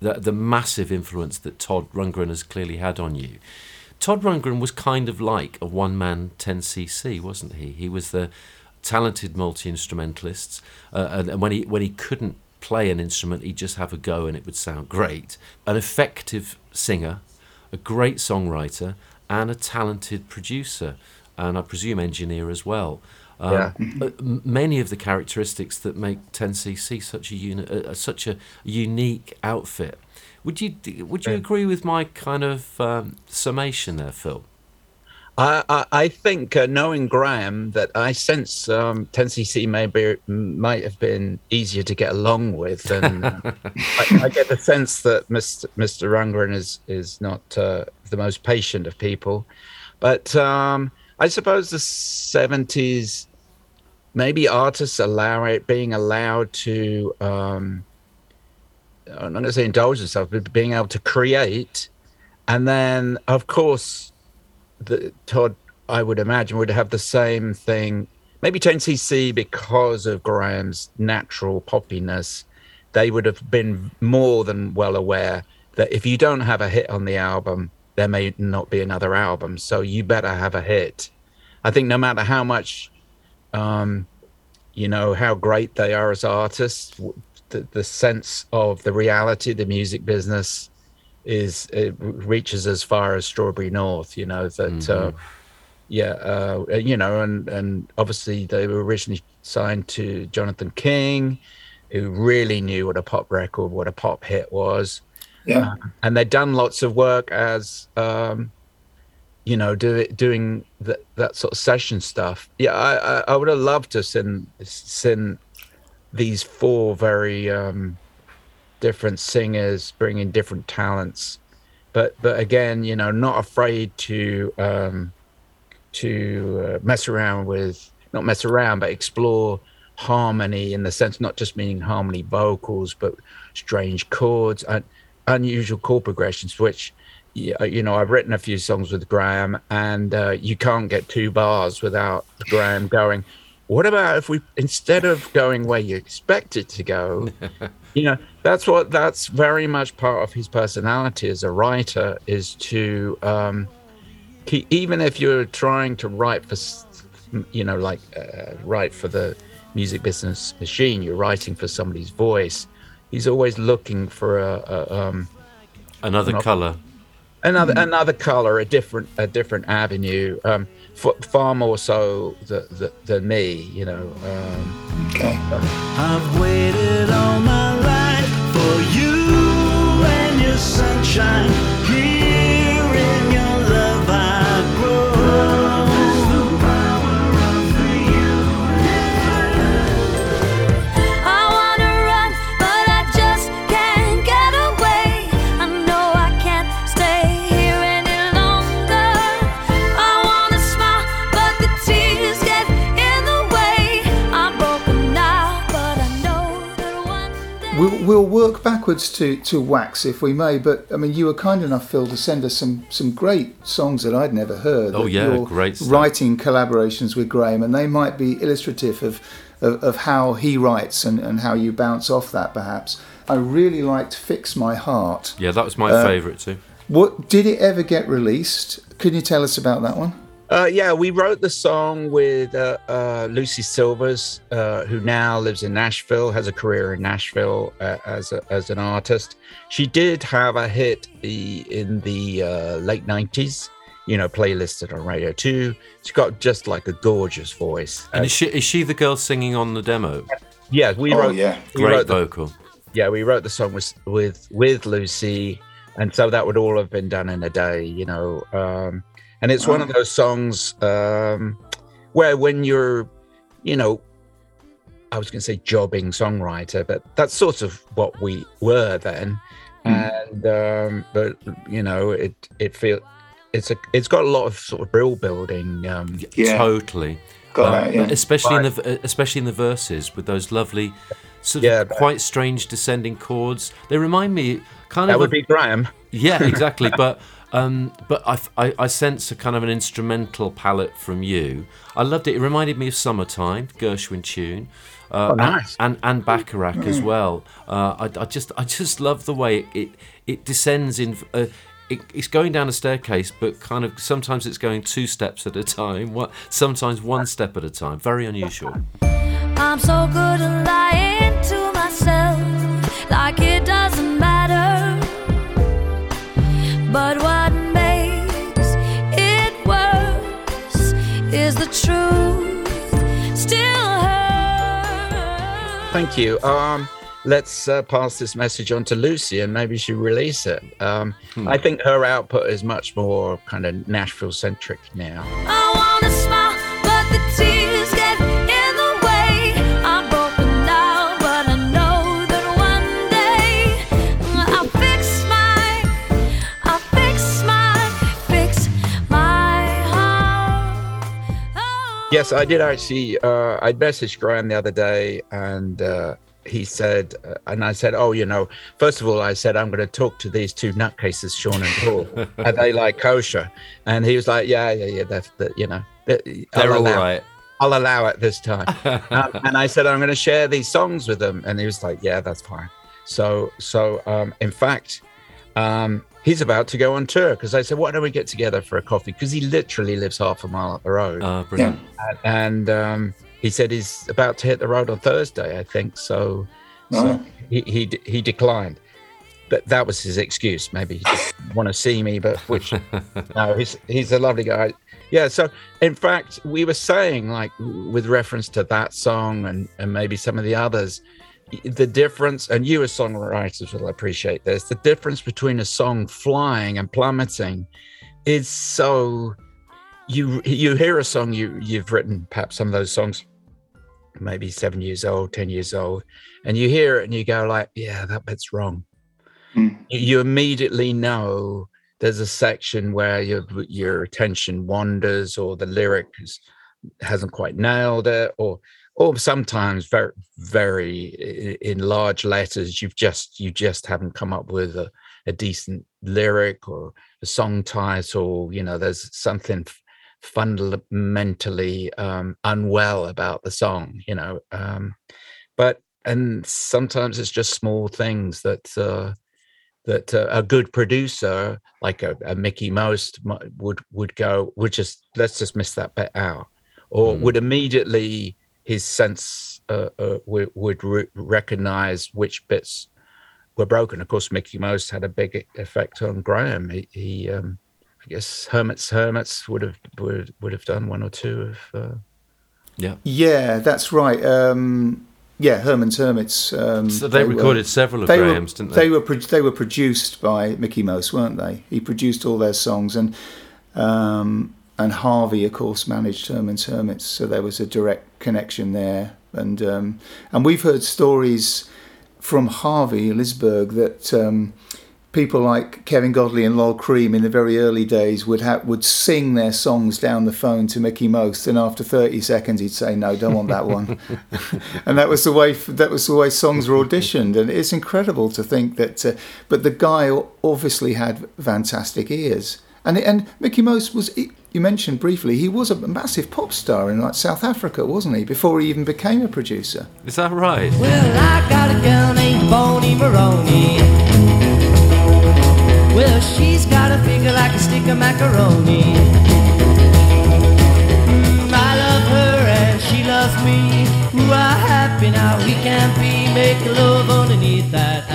the, the massive influence that Todd Rundgren has clearly had on you. Todd Rundgren was kind of like a one man 10cc, wasn't he? He was the talented multi instrumentalist, uh, and, and when he when he couldn't play an instrument, he'd just have a go and it would sound great. An effective singer, a great songwriter, and a talented producer, and I presume engineer as well. Um, Yeah. uh, many of the characteristics that make 10cc such a uh, uh, such a unique outfit. Would you would you agree with my kind of um, summation there, Phil? I, I, I think uh, knowing Graham that I sense um, 10cc maybe might have been easier to get along with, and I, I get the sense that Mr. Mr. Rundgren is is not uh, the most patient of people, but um, I suppose the 70s maybe artists allow it being allowed to um, I'm not going to say indulge themselves, but being able to create, and then of course the Todd, I would imagine, would have the same thing. Maybe 10cc because of Graham's natural poppiness, they would have been more than well aware that if you don't have a hit on the album, there may not be another album. So you better have a hit. I think no matter how much, um, you know, how great they are as artists, the, the sense of the reality of the music business is it reaches as far as Strawberry North. You know that, uh, yeah, uh, you know, and and obviously they were originally signed to Jonathan King, who really knew what a pop record, what a pop hit was Yeah. and they'd done lots of work as um, you know, do it, doing that that sort of session stuff. Yeah, I I, I would have loved to send send these four very um, different singers, bringing different talents, but but again, you know, not afraid to um, to uh, mess around with not mess around, but explore harmony in the sense not just meaning harmony vocals, but strange chords and unusual chord progressions, which you know, I've written a few songs with Graham, and uh, you can't get two bars without Graham going. What about if we, instead of going where you expect it to go, you know, that's what that's very much part of his personality as a writer is to, um, he, even if you're trying to write for, you know, like uh, write for the music business machine, you're writing for somebody's voice. He's always looking for a, a um, Another No. colour. Another another color a different a different avenue um f- far more so th- th- than me you know um Okay. I've waited all my life for you and your sunshine. Here in We'll, work backwards to, to Wax if we may, but I mean, you were kind enough, Phil, to send us some, some great songs that I'd never heard. Oh, yeah, great stuff. Writing collaborations with Graham, and they might be illustrative of, of, of how he writes and, and how you bounce off that, perhaps. I really liked Fix My Heart. Yeah, that was my Uh, favourite too. What Did it ever get released? Can you tell us about that one? Uh yeah we wrote the song with uh, uh Lucy Silvas uh who now lives in nashville has a career in nashville uh, as a, as an artist she did have a hit i- in the uh late 90s you know playlisted on radio 2 she's got just like a gorgeous voice And Uh, is she is she the girl singing on the demo? yeah we Oh, wrote yeah. we Great wrote the, vocal. yeah, we wrote the song with with with Lucy, and so that would all have been done in a day, you know. Um, and it's one of those songs um, where when you're, you know, I was going to say jobbing songwriter, but that's sort of what we were then. And um, but you know, it it feel it's a it's got a lot of sort of brill building. Um, Yeah. Totally. Got Uh, that, yeah. Especially in the especially in the verses with those lovely, sort of Yeah, but- quite strange descending chords. They remind me kind that of would a- be Graham. Yeah, exactly. but um, but I, I I sense a kind of an instrumental palette from you. I loved it. It reminded me of "Summertime," Gershwin tune. Uh, Oh, nice. and, and and Bacharach as well. Uh, I, I just I just love the way it it descends in. Uh, it, it's going down a staircase, but kind of sometimes it's going two steps at a time. What sometimes one step at a time. Very unusual. I'm so good at lying to myself, like it doesn't matter. But Thank you. Um, let's uh, pass this message on to Lucy and maybe she release it. Um, I think her output is much more kind of Nashville centric now. Yes, I did actually. Uh, I messaged Graham the other day and uh, he said, uh, and I said, oh, you know, first of all, I said, I'm going to talk to these two nutcases, Sean and Paul. Are they like kosher? And he was like, yeah, yeah, yeah, that's the, you know, I'll They're all right. I'll allow it this time. um, and I said, I'm going to share these songs with them. And he was like, yeah, that's fine. So, so um, in fact, um, he's about to go on tour because I said, why don't we get together for a coffee? Because he literally lives half a mile up the road. Uh, brilliant. and um, he said he's about to hit the road on Thursday, I think. So, so he, he, he declined. But that was his excuse. Maybe he didn't want to see me, but which, no, he's, he's a lovely guy. Yeah. So, in fact, we were saying, like, with reference to that song and, and maybe some of the others, the difference, and you as songwriters will appreciate this the difference between a song flying and plummeting is so you you hear a song you you've written perhaps some of those songs maybe seven years old ten years old and you hear it and you go like yeah that bit's wrong Hmm. you, you immediately know there's a section where your your attention wanders or the lyric is, hasn't quite nailed it or or sometimes very very in large letters you've just you just haven't come up with a, a decent lyric or a song title you know there's something fundamentally um, unwell about the song you know um, but and sometimes it's just small things that uh, that uh, a good producer like a, a Mickie Most would would go would just let's just miss that bit out or Mm. would immediately his sense uh, uh, would, would re- recognize which bits were broken. Of course, Mickie Most had a big effect on Graham. He, he um, I guess Herman's Hermits would have would would have done one or two of. Uh, Yeah. Yeah, that's right. Um, yeah, Herman's Hermits. Um, So they, were- recorded several of they Graham's, were, didn't they? They were pro- they were produced by Mickie Most, weren't they? He produced all their songs, and um, and Harvey, of course, managed Herman's Hermits, so there was a direct connection there. And um, and we've heard stories from Harvey Lisberg that um, people like Kevin Godley and Lol Creme in the very early days would ha- would sing their songs down the phone to Mickie Most, and after thirty seconds he'd say, "No, don't want that one." and that was the way that was the way songs were auditioned, and it's incredible to think that. Uh, but the guy obviously had fantastic ears, and and Mickie Most was. You mentioned briefly he was a massive pop star in like South Africa, wasn't he? Before he even became a producer. Is that right? Well, I got a girl named Bony Moronie. Well, she's got a figure like a stick of macaroni. Mm, I love her and she loves me. We're happy now, we can be making love underneath that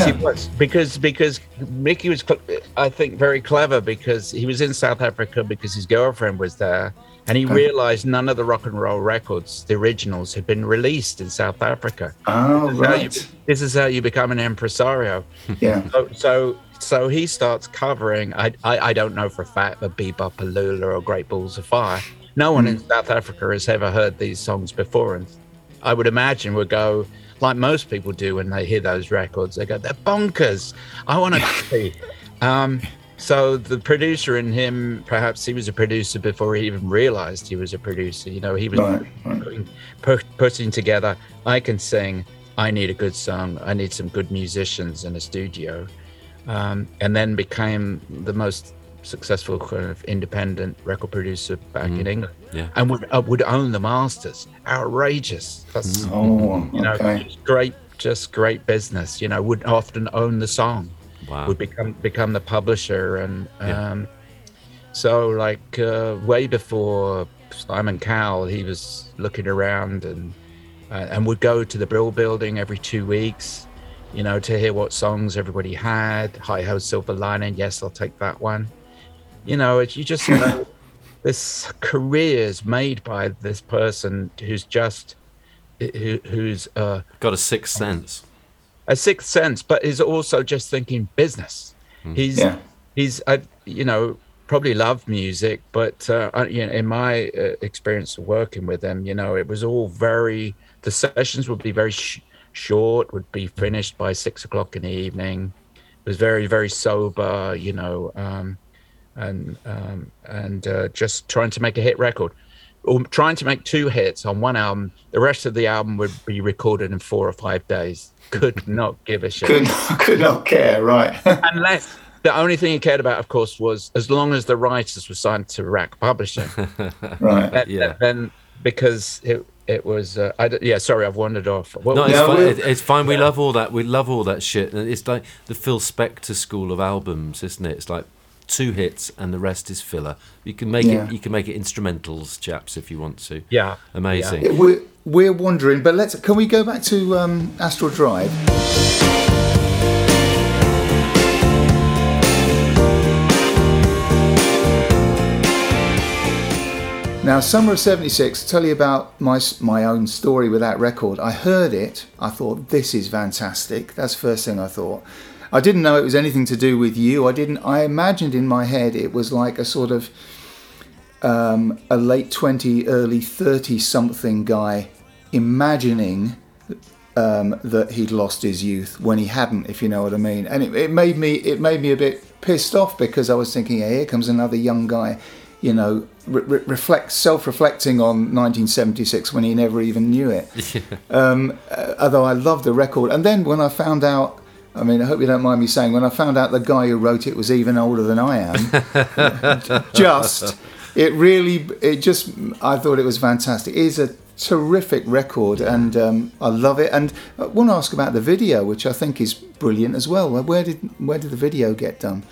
apple tree. Yes, he was because because Mickie was, cl- I think, very clever because he was in South Africa because his girlfriend was there, and he oh. realized none of the rock and roll records, the originals, had been released in South Africa. Oh, This is how you- this is how you become an impresario. Yeah. So, so, so he starts covering. I, I, I don't know for a fact that Be-Bop-A-Lula or Great Balls of Fire. No one hmm. in South Africa has ever heard these songs before, and I would imagine would go like most people do when they hear those records. They go, "They're bonkers. I want to copy." Um, so the producer in him, perhaps he was a producer before he even realized he was a producer. You know, he was Right, right. putting, pu- putting together. I can sing. I need a good song. I need some good musicians in a studio, um, and then became the most successful kind of independent record producer back in England, Yeah. and would uh, would own the masters. Outrageous. That's Oh, you know okay. just great, just great business. You know, would often own the song Wow. would become become the publisher and Yeah. um so like uh, way before Simon Cowell he was looking around and uh, and would go to the Brill building every two weeks you know to hear what songs everybody had hi ho silver lining yes I'll take that one you know it's, you just know this is made by this person who's just who, who's uh Got a sixth sense. a sixth sense, but is also just thinking business. He's Yeah. he's uh, you know probably loved music, but uh, you know in my uh, experience of working with him, you know it was all very the sessions would be very sh- short, would be finished by six o'clock in the evening. It was very very sober, you know, um, and um, and uh, just trying to make a hit record. Or trying to make two hits on one album. The rest of the album would be recorded in four or five days. Could not give a shit Could, could not care, right? unless the only thing he cared about, of course, was as long as the writers were signed to RAK Publishing. right. Then- Yeah. Then because it it was uh, I d- yeah sorry I've wandered off. What No, it's, Yeah, fine. we- It- it's fine. We love all that. We love all that shit. And it's like the Phil Spector school of albums, isn't it? It's like two hits and the rest is filler. You can make Yeah. it. You can make it instrumentals, chaps, if you want to. yeah Amazing. We're, we're wondering, but let's. Can we go back to um, Astral Drive? Now, summer of '76. Tell you about my my own story with that record. I heard it. I thought this is fantastic. That's the first thing I thought. I didn't know it was anything to do with you. I didn't. I imagined in my head it was like a sort of um, a late twenty, early thirty something guy imagining um, that he'd lost his youth when he hadn't, if you know what I mean. And it, it made me it made me a bit pissed off because I was thinking, hey, here comes another young guy, you know, re- re- reflect self-reflecting on 1976 when he never even knew it. Um, uh, although I love the record, and then when I found out. I mean, I hope you don't mind me saying, when I found out the guy who wrote it was even older than I am, just it really it just i thought it was fantastic. It is a terrific record and um, i love it. And i want to ask about the video which i think is brilliant as well. Where did where did the video get done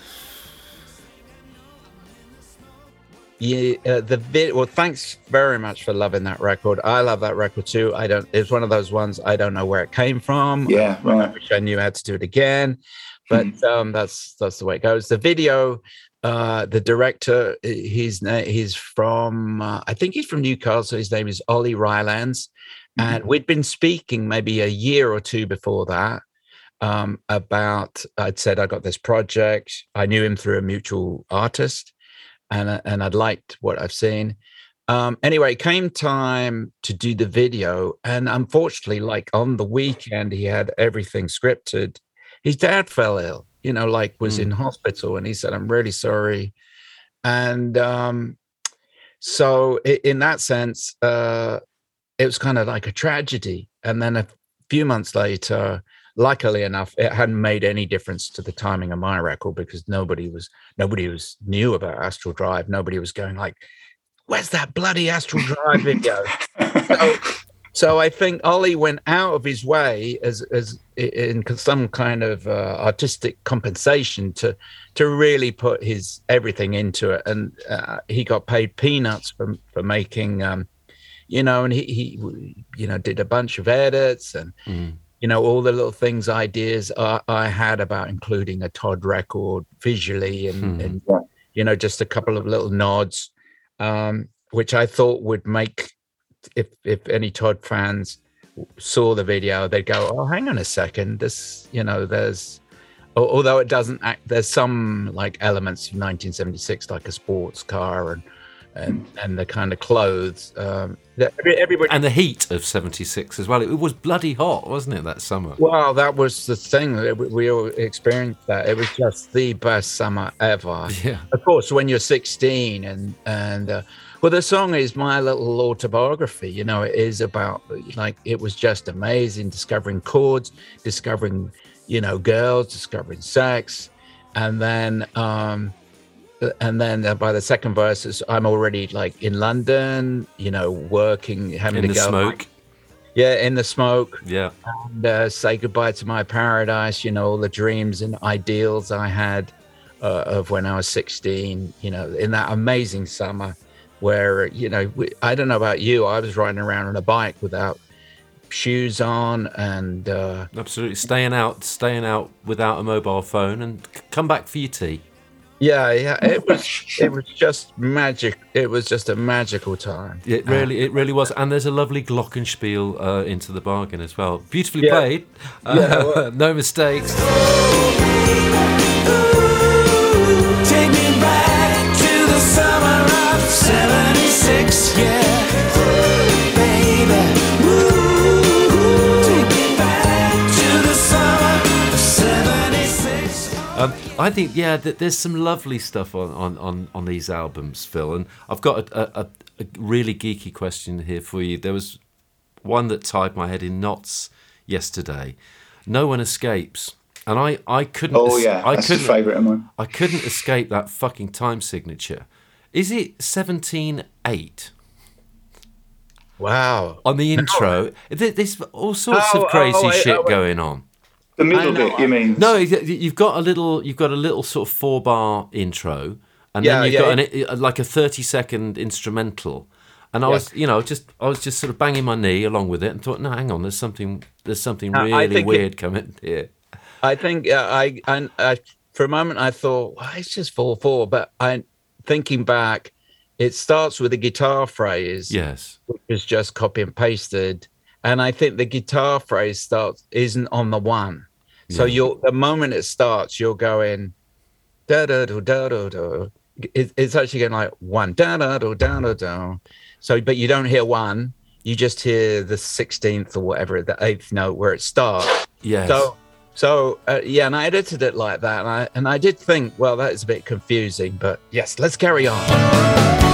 Yeah, uh, the vid. Well, thanks very much for loving that record. I love that record too. I don't. It's one of those ones I don't know where it came from. yeah I right wish I knew how to do it again, but um, that's that's the way it goes. The video, uh, the director, uh, he's he's from uh, I think he's from Newcastle. His name is Ollie Rylands, and we'd been speaking maybe a year or two before that um, about. I'd said I got this project. I knew him through a mutual artist, and and I'd liked what I've seen. Um, anyway, it came time to do the video, and unfortunately, like on the weekend, he had everything scripted. His dad fell ill, you know, like was Mm. in hospital, and he said, "I'm really sorry." And um, so, in that sense, uh, it was kind of like a tragedy. And then a few months later, luckily enough, it hadn't made any difference to the timing of my record because nobody was nobody was knew about Astral Drive. Nobody was going like, "Where's that bloody Astral Drive video?" so, so I think Ollie went out of his way as as in some kind of uh, artistic compensation to to really put his everything into it, and uh, he got paid peanuts for for making. Um, you know, and he, he, you know, did a bunch of edits and, Mm. You know, all the little things, ideas I, I had about including a Todd record visually and, Hmm. and you know, just a couple of little nods, um, which I thought would make, if if any Todd fans saw the video, they'd go, "Oh, hang on a second, this, you know, there's." Although it doesn't act, there's some like elements of 1976, like a sports car and and and the kind of clothes. Um, that everybody And the heat of 76 as well. It was bloody hot, wasn't it, that summer? Well, that was the thing. that We we all experienced that. It was just the best summer ever. Yeah. Of course, when you're 16 and and uh, well, the song is my little autobiography. You know, it is about like it was just amazing discovering chords, discovering you know girls, discovering sex, and then um and then uh, by the second verse, I'm already like in London. You know, working, having In to the go. smoke. Yeah, in the smoke Yeah. and uh, say goodbye to my paradise. You know, all the dreams and ideals I had uh, of when I was 16. You know, in that amazing summer where you know we, I don't know about you, I was riding around on a bike without shoes on and uh, Absolutely. Staying out, staying out without a mobile phone and come back for your tea. Yeah, yeah. It was it was just magic. It was just a magical time. It really, it really was, and there's a lovely glockenspiel uh, into the bargain as well. Beautifully Yeah. played, uh, Yeah, well- no mistakes. Take me I think, yeah, th- there's some lovely stuff on, on, on, on these albums, Phil. And I've got a, a, a really geeky question here for you. There was one that tied my head in knots yesterday. No one escapes, and I, I couldn't. oh es- yeah I that's a couldn't. favourite of mine I couldn't escape that fucking time signature. Is it seventeen eight Wow. on the intro? Th- There's all sorts Oh, of oh, crazy oh, wait, shit oh, going on. The middle bit you mean No, you've got a little, you've got a little sort of four bar intro, and Yeah, then you've yeah, got an, like a thirty second instrumental. And I Yeah. was, you know, just I was just sort of banging my knee along with it, and thought, no, hang on, there's something, there's something Uh, really think it- weird coming here. I think uh, I, I, I, for a moment, I thought well, it's just four four, but I, thinking back, it starts with a guitar phrase, Yes, which is just copy and pasted, and I think the guitar phrase starts isn't on the one, So you'll the moment it starts, you're going da da da da da da. It, it's actually going like one da da da da da da. So, but you don't hear one. You just hear the sixteenth or whatever, the eighth note where it starts. Yes. So, so uh, yeah, and I edited it like that, and I and I did think, well, that is a bit confusing, but yes, let's carry on.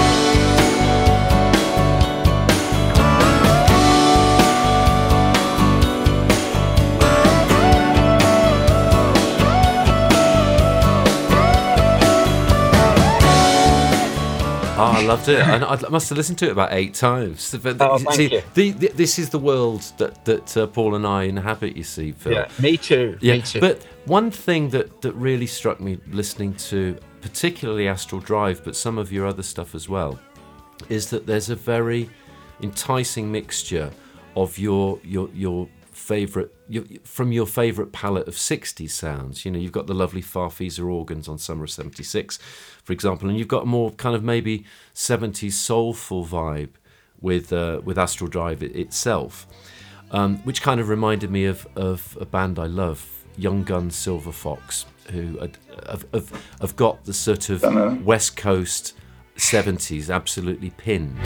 Oh, I loved it. And I must have listened to it about eight times. But Oh, thank you. The, the, this is the world that that uh, Paul and I inhabit. You see, Phil. Yeah, me too. Yeah, me too. But one thing that, that really struck me listening to particularly Astral Drive, but some of your other stuff as well, is that there's a very enticing mixture of your your your favorite your, from your favorite palette of 60s sounds you know you've got the lovely farfisa organs on summer of 76 for example and you've got a more kind of maybe 70s soulful vibe with uh, with astral drive itself um, which kind of reminded me of, of a band I love, Young Gun Silver Fox, who have, have, have got the sort of West Coast 70s absolutely pinned.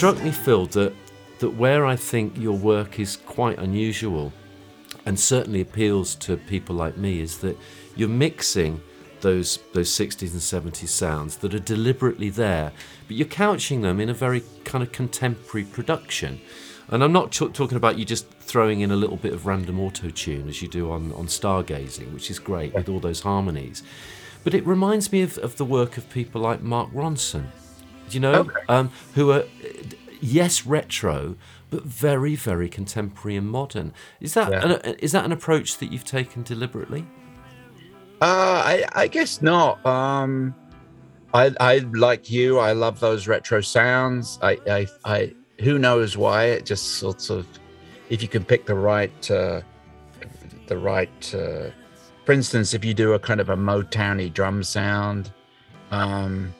Struck me, Phil, that, that where I think your work is quite unusual and certainly appeals to people like me is that you're mixing those those 60s and 70s sounds that are deliberately there, but you're couching them in a very kind of contemporary production. And I'm not talking about you just throwing in a little bit of random auto tune as you do on, on Stargazing, which is great with all those harmonies. But it reminds me of, of the work of people like Mark Ronson, you know, Okay. um, who are, yes, retro, but very, very contemporary and modern. Is that Yeah. an, is that an approach that you've taken deliberately? Uh, I, I guess not. Um, I, I like you. I love those retro sounds. I, I, I, who knows why? It just sort of, if you can pick the right, uh, the right. Uh, for instance, if you do a kind of a Motowny drum sound, um,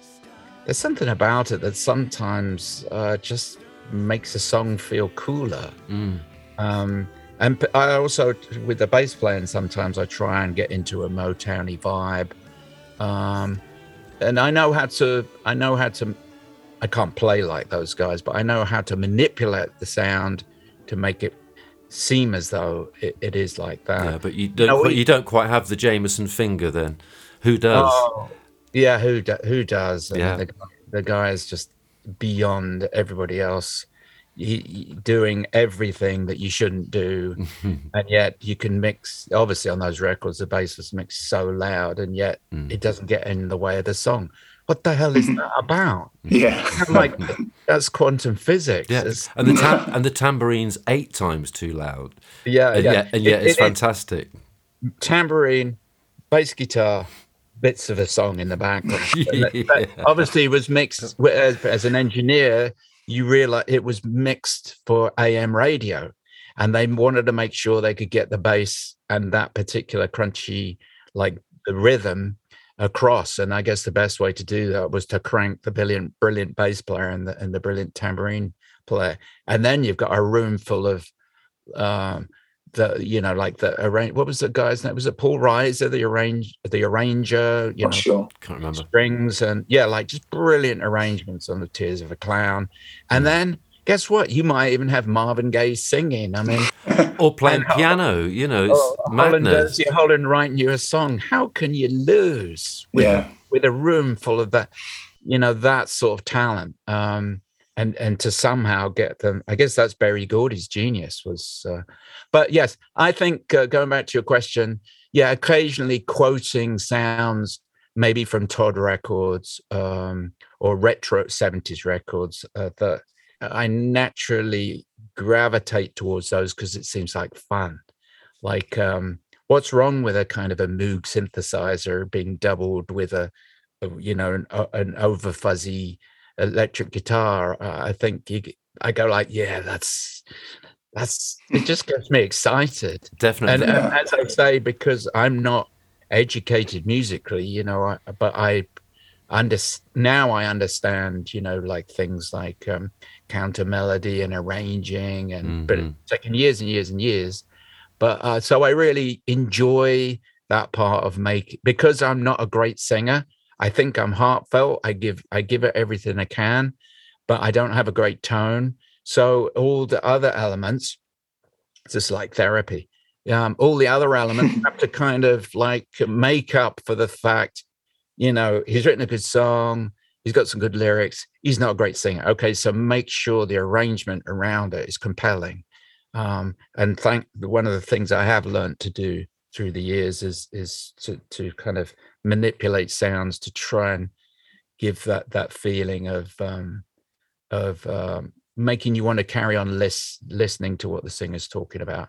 there's something about it that sometimes uh, just makes a song feel cooler. Um, and I also, with the bass playing, sometimes I try and get into a Motowny vibe. Um, and I know how to, I know how to, I can't play like those guys, but I know how to manipulate the sound to make it seem as though it, it is like that. yeah, but you don't. no, you don't quite have the Jamerson finger. Then, who does? Oh, yeah, who do, who does? And Yeah. the, guy- the guy is just beyond everybody else. He, he- doing everything that you shouldn't do, and yet you can mix. Obviously, on those records, the bass was mixed so loud, and yet Mm. it doesn't get in the way of the song. What the hell is that about? Yeah. I'm like, that's quantum physics. yeah, It's- and the tam- and the tambourine's eight times too loud, yeah, and yeah. yet, and yet It- it's it- it- fantastic. tambourine, bass guitar, bits of a song in the background. And that- that Yeah. obviously was mixed as, as an engineer. You realize it was mixed for AM radio, and they wanted to make sure they could get the bass and that particular crunchy, like the rhythm across. And I guess the best way to do that was to crank the brilliant, brilliant bass player and the and the brilliant tambourine player, and then you've got a room full of um the you know like the arrange what was the guy's name was it Paul Riser the arrange the arranger you Not know sure. Can't remember. strings and yeah like just brilliant arrangements on the tears of a clown and then guess what you might even have marvin gaye singing i mean Or playing And- piano. You know, it's oh, holland madness. does you holland writing you a song how can you lose with, Yeah. with a room full of that you know that sort of talent um and and to somehow get them. I guess that's Berry Gordy's genius was. Uh, but yes, I think uh, going back to your question, yeah, occasionally quoting sounds maybe from Todd Records um, or retro seventies records uh, that I naturally gravitate towards those because it seems like fun. Like, um, what's wrong with a kind of a Moog synthesizer being doubled with a, you know, an, o- an over fuzzy electric guitar? Uh, I think you, g- I go like, yeah, that's that's it. Just gets me excited. Definitely. And um, as I say, because I'm not educated musically, you know, I, but I under now I understand, you know, like things like um, counter melody and arranging, and but Mhm. it's taken years and years and years. But uh, so I really enjoy that part of make because I'm not a great singer. I think I'm heartfelt. I give I give it everything I can, but I don't have a great tone. So all the other elements, it's just like therapy. Um, all the other elements have to kind of like make up for the fact, you know, he's written a good song, he's got some good lyrics, he's not a great singer. Okay, so make sure the arrangement around it is compelling. Um, and thank one of the things I have learned to do through the years is is to to kind of manipulate sounds to try and give that that feeling of um, of um, making you want to carry on lis- listening to what the singer's talking about.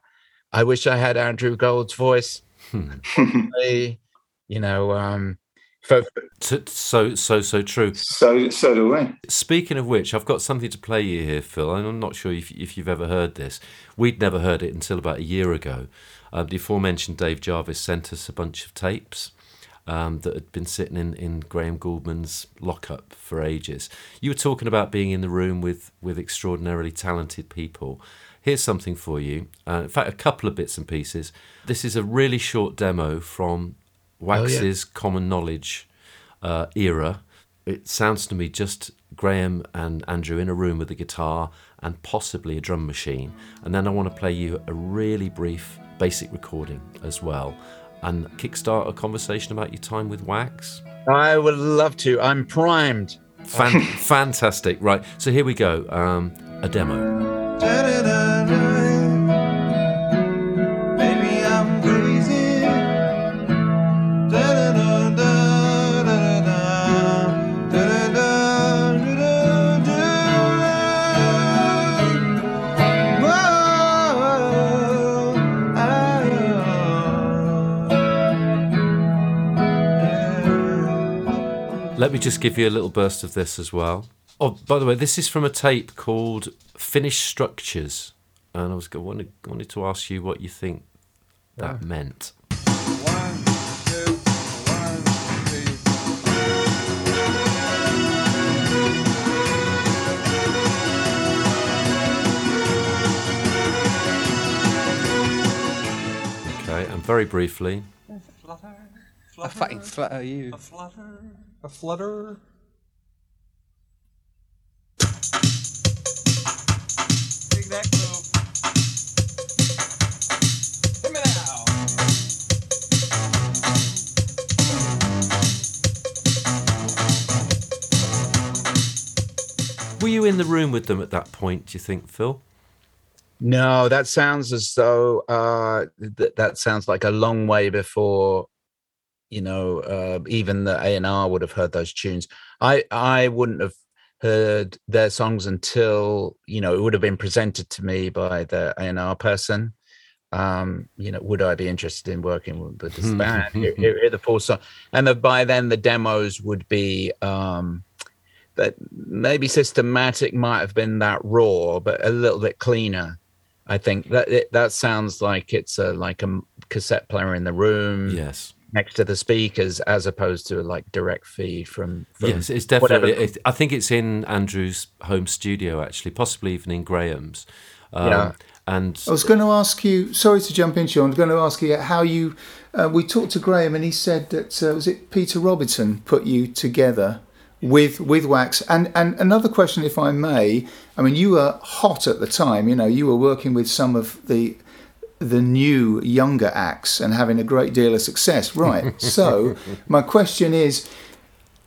I wish I had Andrew Gold's voice. I- you know, um, for, T- so so so true. So so do we. Speaking of which, I've got something to play you here, Phil. And I'm not sure if, if you've ever heard this. We'd never heard it until about a year ago. Uh, the aforementioned Dave Jarvis sent us a bunch of tapes um, that had been sitting in, in Graham Gouldman's lockup for ages. You were talking about being in the room with, with extraordinarily talented people. Here's something for you. Uh, in fact, a couple of bits and pieces. This is a really short demo from Wax's Common Knowledge uh, era. It sounds to me just Graham and Andrew in a room with a guitar and possibly a drum machine. And then I want to play you a really brief basic recording as well and kickstart a conversation about your time with Wax. I would love to. I'm primed. Fan- fantastic. Right. So here we go. Um, a demo. Let me just give you a little burst of this as well. Oh, by the way, this is from a tape called Finished Structures. And I was go- wanted, wanted to ask you what you think that meant. Okay, and very briefly, I fucking flatter you. A flutter. Dig that groove. Hit me now. were you in the room with them at that point, do you think, Phil? No, that sounds as though uh, th- that sounds like a long way before, you know, uh, even the A and R would have heard those tunes. I I wouldn't have heard their songs until you know it would have been presented to me by the A and R person. Um, you know, would I be interested in working with, this band? Here the four songs, and the, by then the demos would be. Um, that maybe systematic might have been that raw, but a little bit cleaner. I think that it, that sounds like it's a like a cassette player in the room Yes. Next to the speakers, as opposed to like direct feed from. from Yes, it's definitely. It, I think it's in Andrew's home studio, actually, possibly even in Graham's. Um, Yeah. And I was going to ask you. Sorry to jump into you. I was going to ask you how you. Uh, we talked to Graham, and he said that uh, was it Peter robinson put you together with with Wax. And and another question, if I may. I mean, you were hot at the time. You know, you were working with some of the the new younger acts and having a great deal of success. Right. so my question is,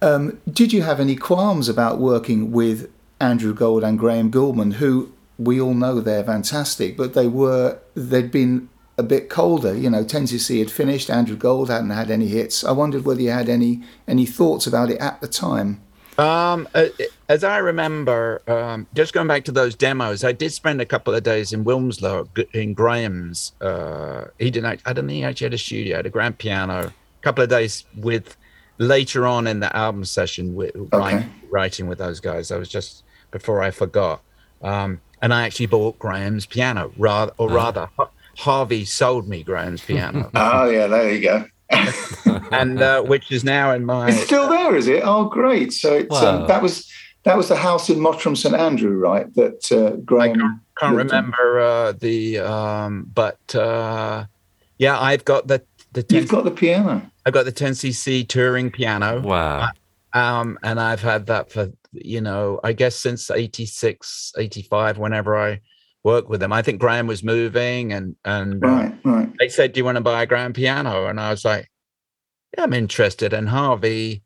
um, did you have any qualms about working with Andrew Gold and Graham Gouldman, who we all know they're fantastic, but they were they'd been a bit colder. You know, 10cc had finished. Andrew Gold hadn't had any hits. I wondered whether you had any any thoughts about it at the time. Um, uh, as I remember, um, just going back to those demos, I did spend a couple of days in Wilmslow in Graham's. Uh, he didn't. act- I don't think he actually had a studio. Had a grand piano. A couple of days with later on in the album session with writing, writing with those guys. I was just before I forgot. Um, and I actually bought Graham's piano, rather, or rather, Har- Harvey sold me Graham's piano, Oh yeah, there you go. and uh, which is now in my. It's still there, is it? Oh, great! So it's Wow. um, that was that was the house in Mottram St Andrew, right? That uh, Graham can't lived in. remember uh, the um, but uh, yeah, I've got the the 10, You've got the piano. I've got the 10cc touring piano, Wow. um, and I've had that for you know I guess since 86, 85, whenever I worked with them. I think Graham was moving, and and uh, Right, right. they said, "Do you want to buy a grand piano?" And I was like, "Yeah, I'm interested." And Harvey,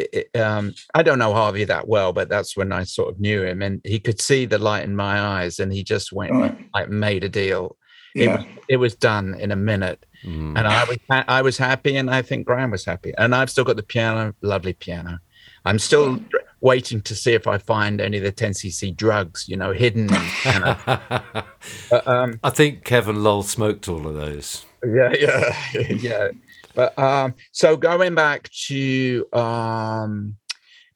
i- i- um, I don't know Harvey that well, but that's when I sort of knew him, and he could see the light in my eyes, and he just went Right. like made a deal. It Yeah. was it was done in a minute, Mm. and I was ha- I was happy, and I think Graham was happy, and I've still got the piano, lovely piano. I'm still dr- waiting to see if I find any of the 10cc drugs, you know, hidden. in the piano. But, um, I think Kevin Lol smoked all of those. yeah yeah yeah but um so going back to um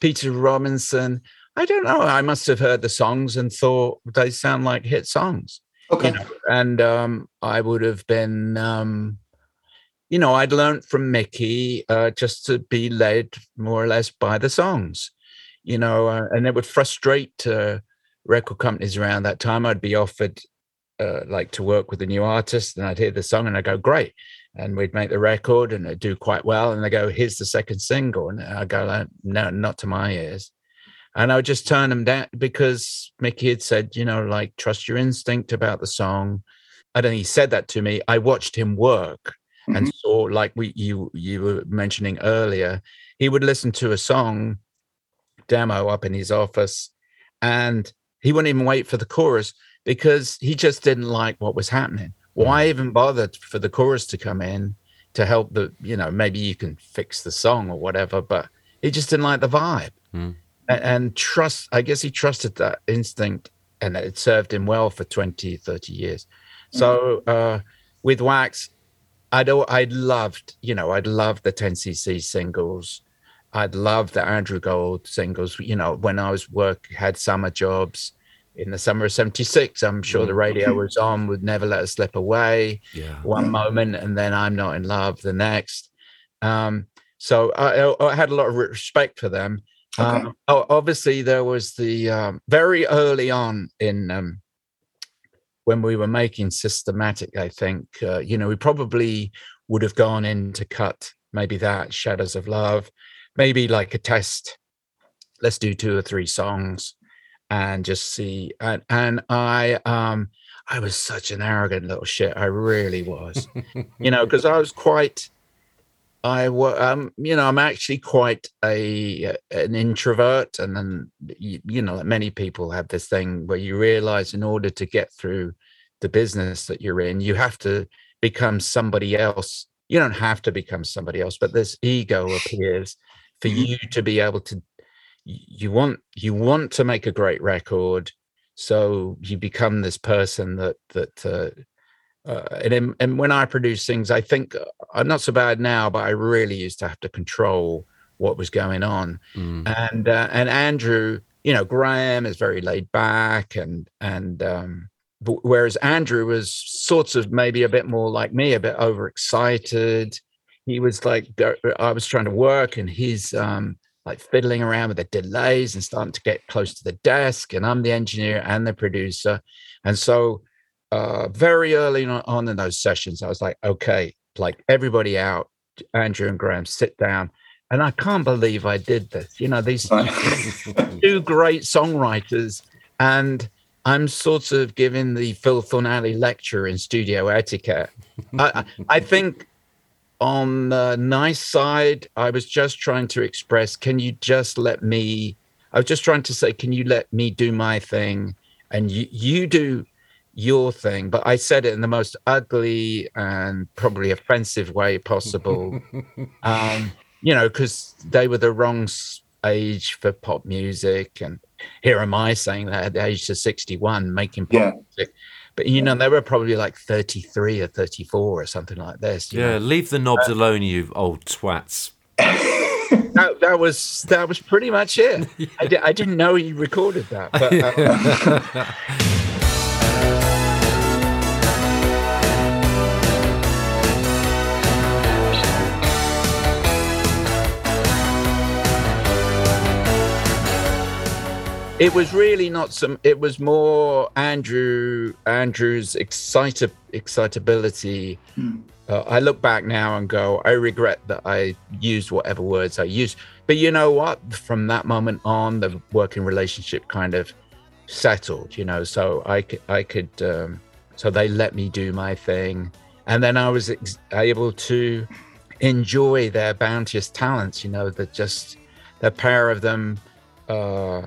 peter robinson i don't know i must have heard the songs and thought they sound like hit songs Okay. you know and um i would have been um you know i'd learned from mickie uh just to be led more or less by the songs you know uh, and it would frustrate uh, record companies around that time i'd be offered uh, like to work with a new artist and I'd hear the song and I'd go, great. And we'd make the record and it'd do quite well. And they go, here's the second single. And I go, like, no, not to my ears. And I would just turn them down because Mickie had said, you know, like, trust your instinct about the song. I don't think he said that to me. I watched him work and mm-hmm. saw, like we you you were mentioning earlier, he would listen to a song demo up in his office and he wouldn't even wait for the chorus because he just didn't like what was happening. Why even bother for the chorus to come in to help the, you know, maybe you can fix the song or whatever, but he just didn't like the vibe. Mm. A- And, trust, I guess he trusted that instinct and it served him well for 20, 30 years. So uh, with Wax, I'd, I'd loved, you know, I'd loved the 10cc singles. I'd loved the Andrew Gold singles. You know, when I was work, had summer jobs in the summer of 76, I'm sure the radio was on, would never let us slip away Yeah. one moment and then I'm not in love the next. Um, so I, I- I had a lot of respect for them. Okay. Um, obviously, there was the um, very early on in um, when we were making systematic. I think uh, you know we probably would have gone in to cut maybe that Shadows of Love, maybe like a test. Let's do two or three songs and just see. And and I um I was such an arrogant little shit. I really was, you know, because I was quite. I was, um, you know, I'm actually quite a an introvert, and then you, you know, like many people have this thing where you realize in order to get through the business that you're in, you have to become somebody else. You don't have to become somebody else, but this ego appears for you to be able to. You want you want to make a great record, so you become this person that that uh, uh, and and when I produce things, I think uh, I'm not so bad now, but I really used to have to control what was going on. Mm. And uh, and Andrew, you know, Graham is very laid back, and and um, whereas Andrew was sort of maybe a bit more like me, a bit overexcited. He was like I was trying to work, and he's um, like fiddling around with the delays and starting to get close to the desk, and I'm the engineer and the producer, and so uh, very early on, in those sessions, I was like, okay, like everybody out, Andrew and Graham, sit down. And I can't believe I did this. You know, these two great songwriters, and I'm sort of giving the Phil Thornalley lecture in studio etiquette. I I think on the nice side, I was just trying to express can you just let me I was just trying to say, can you let me do my thing and you you do your thing? But I said it in the most ugly and probably offensive way possible. um, you know, because they were the wrong age for pop music, and here am I saying that at the age of sixty-one, making pop Yeah. music. But you know, they were probably like thirty-three or thirty-four or something like this. Yeah, know. leave the knobs alone, you old twats. that, that was that was pretty much it. I, di- I didn't know you recorded that, but uh, it was really not some. It was more Andrew Andrew's excita, excitability. Uh, I look back now and go, I regret that I used whatever words I used. But you know what? From that moment on, the working relationship kind of settled. You know, so I could, I could. Um, so they let me do my thing, and then I was ex- able to enjoy their bounteous talents. You know, that just the pair of them. Uh,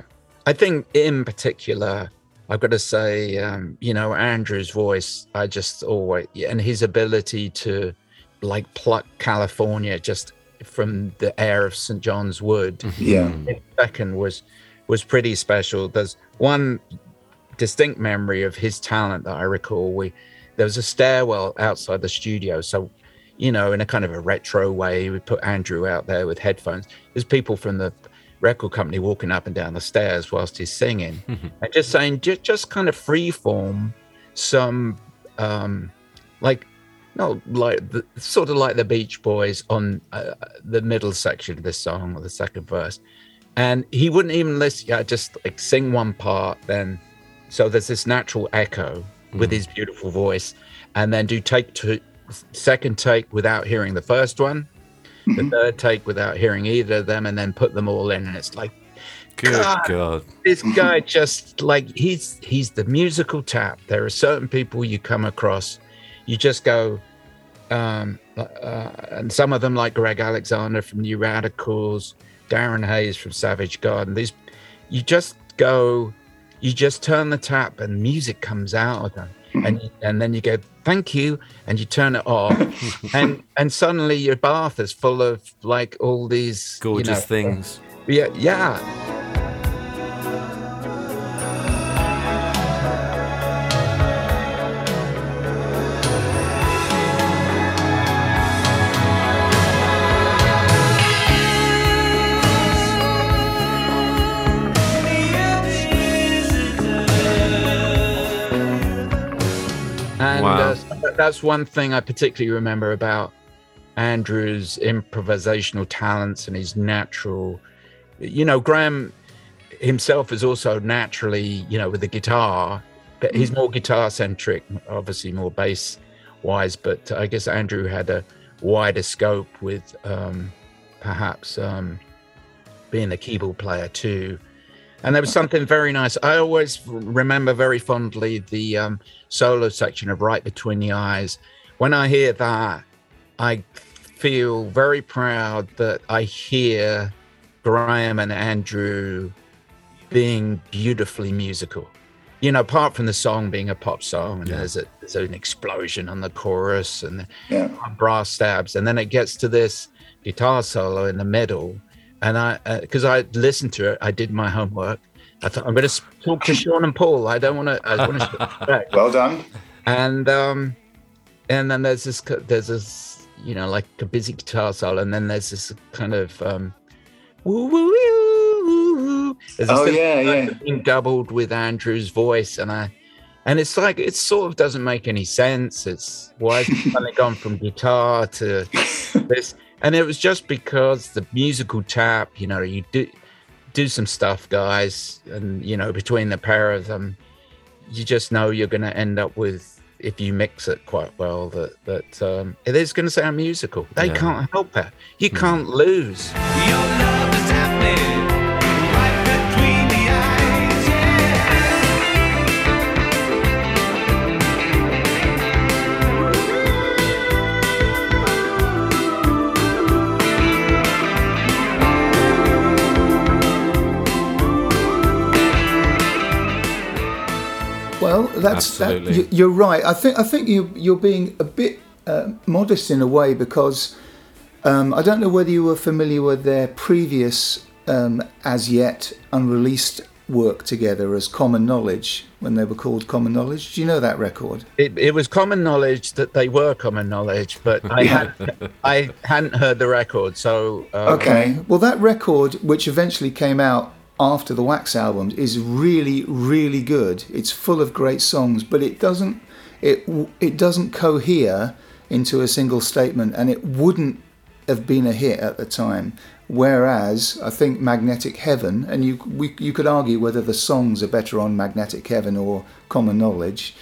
I think in particular, I've got to say, um, you know, Andrew's voice, I just always, and his ability to like pluck California just from the air of St. John's Wood Yeah. in second was was pretty special. There's one distinct memory of his talent that I recall. We there was a stairwell outside the studio, so you know, in a kind of a retro way, we put Andrew out there with headphones. There's people from the record company walking up and down the stairs whilst he's singing, and just saying, just, just kind of free form some, um, like, no, like the, sort of like the Beach Boys on uh, the middle section of this song or the second verse, and he wouldn't even listen. Yeah, just like sing one part, then so there's this natural echo with his beautiful voice, and then do take two, second take without hearing the first one, the third take without hearing either of them, and then put them all in, and it's like Good God. God. this guy just like he's he's the musical tap. There are certain people you come across, you just go, um, uh, and some of them like Greg Alexander from New Radicals, Darren Hayes from Savage Garden. These, you just go, you just turn the tap and music comes out of them, and hmm. and then you go thank you, and you turn it off, and and suddenly your bath is full of like all these you Gorgeous know, things. Yeah, yeah. That's one thing I particularly remember about Andrew's improvisational talents and his natural. You know, Graham himself is also naturally, you know, with the guitar, but he's more guitar centric, obviously more bass wise. But I guess Andrew had a wider scope with um, perhaps um, being a keyboard player too. And there was something very nice. I always remember very fondly the um, solo section of Right Between the Eyes. When I hear that, I feel very proud that I hear Graham and Andrew being beautifully musical. You know, apart from the song being a pop song, and there's, a, there's an explosion on the chorus and Yeah. brass stabs, and then it gets to this guitar solo in the middle. And I, because I listened to it, I did my homework. I thought I'm going to talk to Sean and Paul. I don't want to. I want to. Well done. and um and then there's this there's this you know like a busy guitar solo and then there's this kind of um woo, woo, woo, woo, woo. There's this Oh, yeah, yeah. being doubled with andrew's voice and i and it's like it sort of doesn't make any sense. It's why has it suddenly gone from guitar to this? And it was just because the musical tap you know you do do some stuff guys and you know between the pair of them you just know you're going to end up with if you mix it quite well that that um, it is going to sound musical. They Yeah. can't help it. You can't lose that's that, Absolutely. you- you're right. I think I think you you're being a bit uh, modest in a way because um, I don't know whether you were familiar with their previous um, as yet unreleased work together as Common Knowledge when they were called Common Knowledge. Do you know that record? It, it was common knowledge that they were common knowledge, but I had I hadn't heard the record, so uh, Okay. Well, that record, which eventually came out after the Wax albums, is really, really good. It's full of great songs, but it doesn't it it doesn't cohere into a single statement, and it wouldn't have been a hit at the time. Whereas I think Magnetic Heaven, and you we, you could argue whether the songs are better on Magnetic Heaven or Common Knowledge.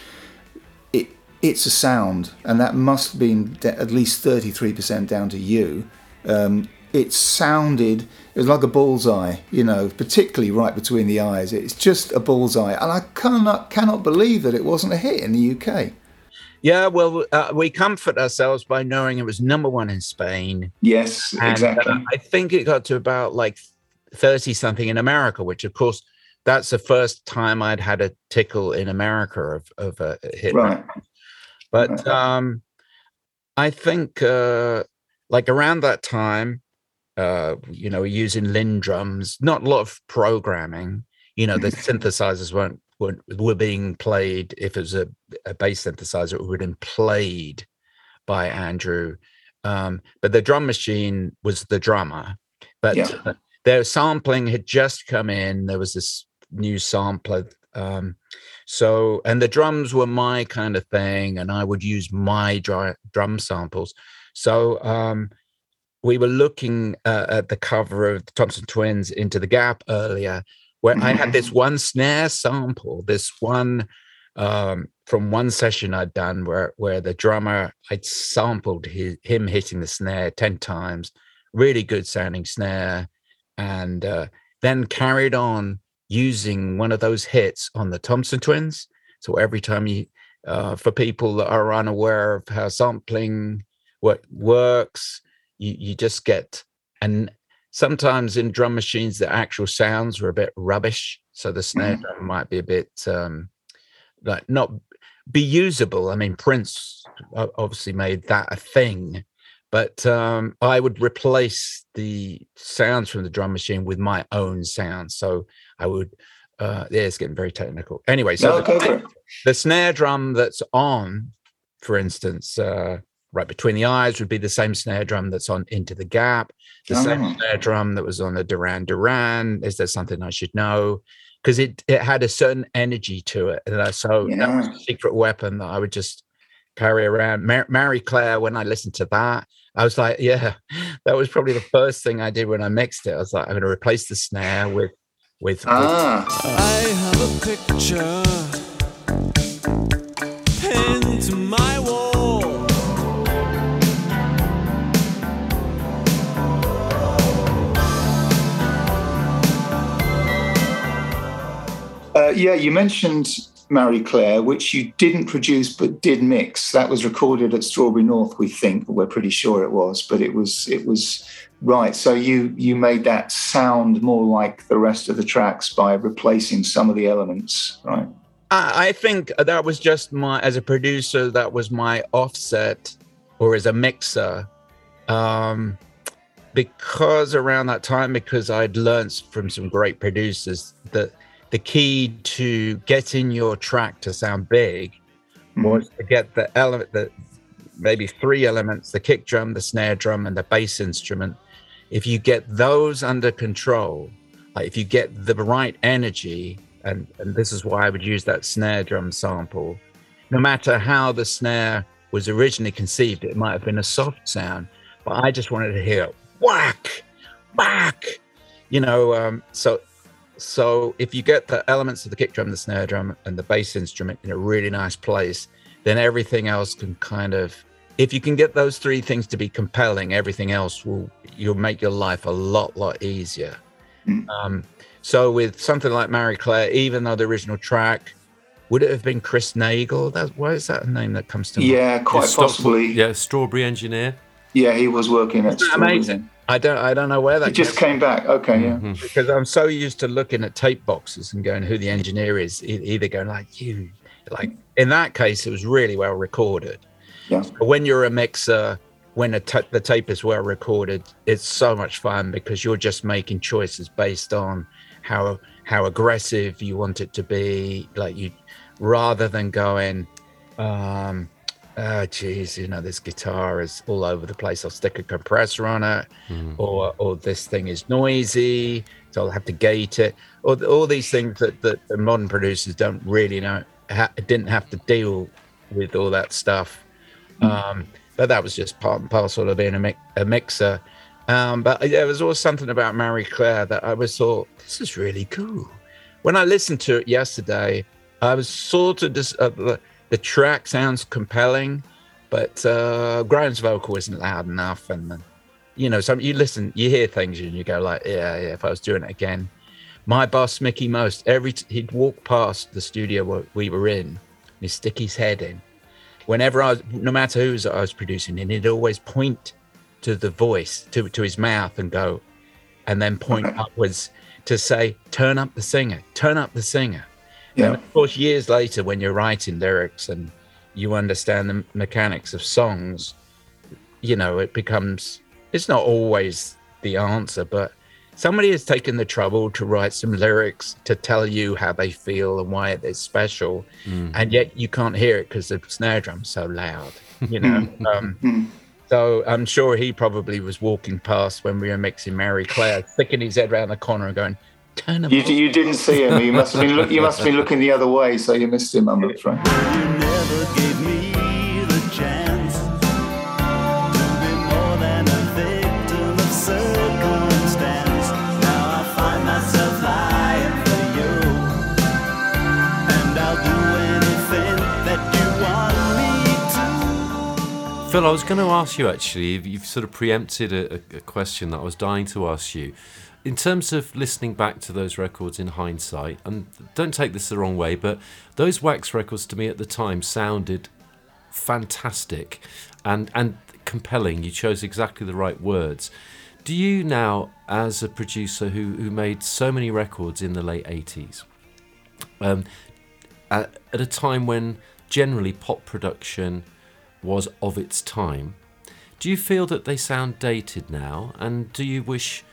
It it's a sound, and that must have been at least thirty three percent down to you. Um, it sounded it was like a bullseye, you know, particularly right between the eyes. It's just a bullseye, and I cannot cannot believe that it wasn't a hit in the UK. yeah. Well, uh, we comfort ourselves by knowing it was number one in Spain. Yes, And, uh, I think it got to about like 30 something in America, which of course that's the first time I'd had a tickle in America of, of a hit. Right. But Right. um, I think uh, like around that time, uh, you know, using Linn drums, not a lot of programming. You know, the synthesizers weren't, weren't were being played. If it was a, a bass synthesizer, it would have been played by Andrew. Um, but the drum machine was the drummer. But Yeah. their sampling had just come in. There was this new sampler. Um, so, and the drums were my kind of thing, and I would use my dry, drum samples. So, um, we were looking uh, at the cover of the Thompson Twins Into the Gap earlier, where I had this one snare sample, this one um, from one session I'd done where where the drummer I'd sampled his, him hitting the snare ten times, really good sounding snare, and uh, then carried on using one of those hits on the Thompson Twins. So every time you, uh, for people that are unaware of how sampling what works, you you just get and sometimes in drum machines the actual sounds are a bit rubbish, so the snare drum might be a bit um, like not be usable. I mean, Prince obviously made that a thing, but um, I would replace the sounds from the drum machine with my own sounds. So I would, uh, yeah, it's getting very technical. Anyway, so No, the, go for it. the snare drum that's on, for instance, uh, right between the eyes would be the same snare drum that's on Into the Gap, the same Oh. snare drum that was on the Duran Duran. Is there something I should know? Because it it had a certain energy to it, and so that was a secret weapon that I would just carry around. Mar- Marie Claire, when I listened to that, I was like, yeah, that was probably the first thing I did when I mixed it. I was like, I'm going to replace the snare with with, with Ah, I have a picture yeah. You mentioned Marie Claire, which you didn't produce but did mix. That was recorded at Strawberry North, we think. We're pretty sure it was, but it was it was right. So you you made that sound more like the rest of the tracks by replacing some of the elements, right? I I think that was just my as a producer. That was my offset, or as a mixer, um, because around that time, because I'd learned from some great producers that the key to getting your track to sound big was to get the element that maybe three elements: the kick drum, the snare drum, and the bass instrument. If you get those under control, like if you get the right energy and and this is why I would use that snare drum sample. No matter how the snare was originally conceived, it might have been a soft sound, but I just wanted to hear whack, whack, you know. Um, so, so if you get the elements of the kick drum, the snare drum, and the bass instrument in a really nice place, then everything else can kind of. If you can get those three things to be compelling, everything else will you'll make your life a lot, lot easier. Um, so with something like Marie Claire, even though the original track would it have been Chris Nagle? That why is that a name that comes to mind? Yeah, quite Stock- possibly. Yeah. Yeah, Strawberry Engineer. Yeah, he was working at Isn't Strawberry. amazing? I don't I don't know where that He just came came back. Okay, yeah. Mm-hmm. because I'm so used to looking at tape boxes and going who the engineer is, either going like you like in that case, it was really well recorded. Yeah. But when you're a mixer, when a ta- the tape is well recorded, it's so much fun because you're just making choices based on how how aggressive you want it to be. Like you, rather than going, um, oh geez, you know this guitar is all over the place. I'll stick a compressor on it, or or this thing is noisy, so I'll have to gate it. Or all these things that, that the modern producers don't really know, ha- didn't have to deal with all that stuff. Um, but that was just part and parcel of being a, mi- a mixer. Um, but there was always something about Marie Claire that I was thought this is really cool. When I listened to it yesterday, I was sort of dis- uh, the, track sounds compelling, but uh, Graham's vocal isn't loud enough, and uh, you know, some you listen, you hear things, and you go like, yeah, yeah. If I was doing it again, my boss Mickie Most, every t- he'd walk past the studio where we were in, and he'd stick his head in. Whenever I was, no matter who's I was producing, and he'd always point to the voice, to to his mouth, and go, and then point upwards to say, "Turn up the singer, turn up the singer." Yeah. And of course, years later, when you're writing lyrics and you understand the mechanics of songs, you know, it becomes, it's not always the answer, but somebody has taken the trouble to write some lyrics to tell you how they feel and why it's special. And yet you can't hear it because the snare drum's so loud, you know. um, so I'm sure he probably was walking past when we were mixing Marie Claire, sticking his head around the corner and going, turn up. You, you didn't see him. You must have been look, you must have been looking the other way, so you missed him. I'm afraid. never gave me the chance to be more than a victim of circumstance. Now I find myself lying for you, and I'll do anything that you want me to. Phil, I was going to ask you actually, you've- you've sort of preempted a, a- a question that I was dying to ask you. In terms of listening back to those records in hindsight, and don't take this the wrong way, but those wax records to me at the time sounded fantastic and, and compelling. You chose exactly the right words. Do you now, as a producer who, who made so many records in the late 80s, um, at, at a time when generally pop production was of its time. Do you feel that they sound dated now? And do you wish,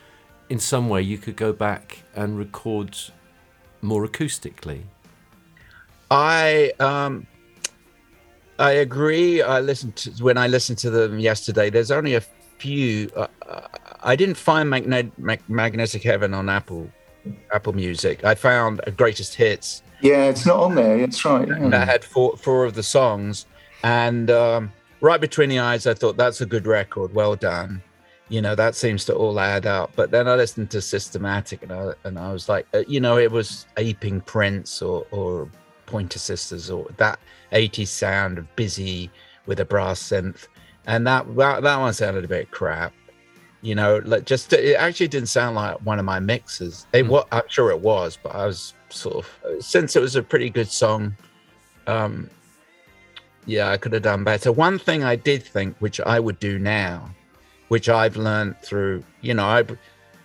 in some way, you could go back and record more acoustically? I um I agree. I listened to when I listened to them yesterday. There's only a few. Uh, uh, I didn't find Magne- Mag- Magnetic Heaven on Apple Apple Music. I found a Greatest Hits Yeah, it's not on there. That's right. yeah. that had four four of the songs, and um, right between the eyes, I thought that's a good record. Well done. You know that seems to all add up. But then I listened to Systematic, and I and I was like, uh, you know, it was aping Prince or or Pointer Sisters or that 80s sound of busy with a brass synth, and that that, that one sounded a bit crap. You know, like just it actually didn't sound like one of my mixes. It was, I'm sure it was, but I was sort of since it was a pretty good song. Um, yeah, I could have done better. One thing I did think, which I would do now, which I've learned through, you know, I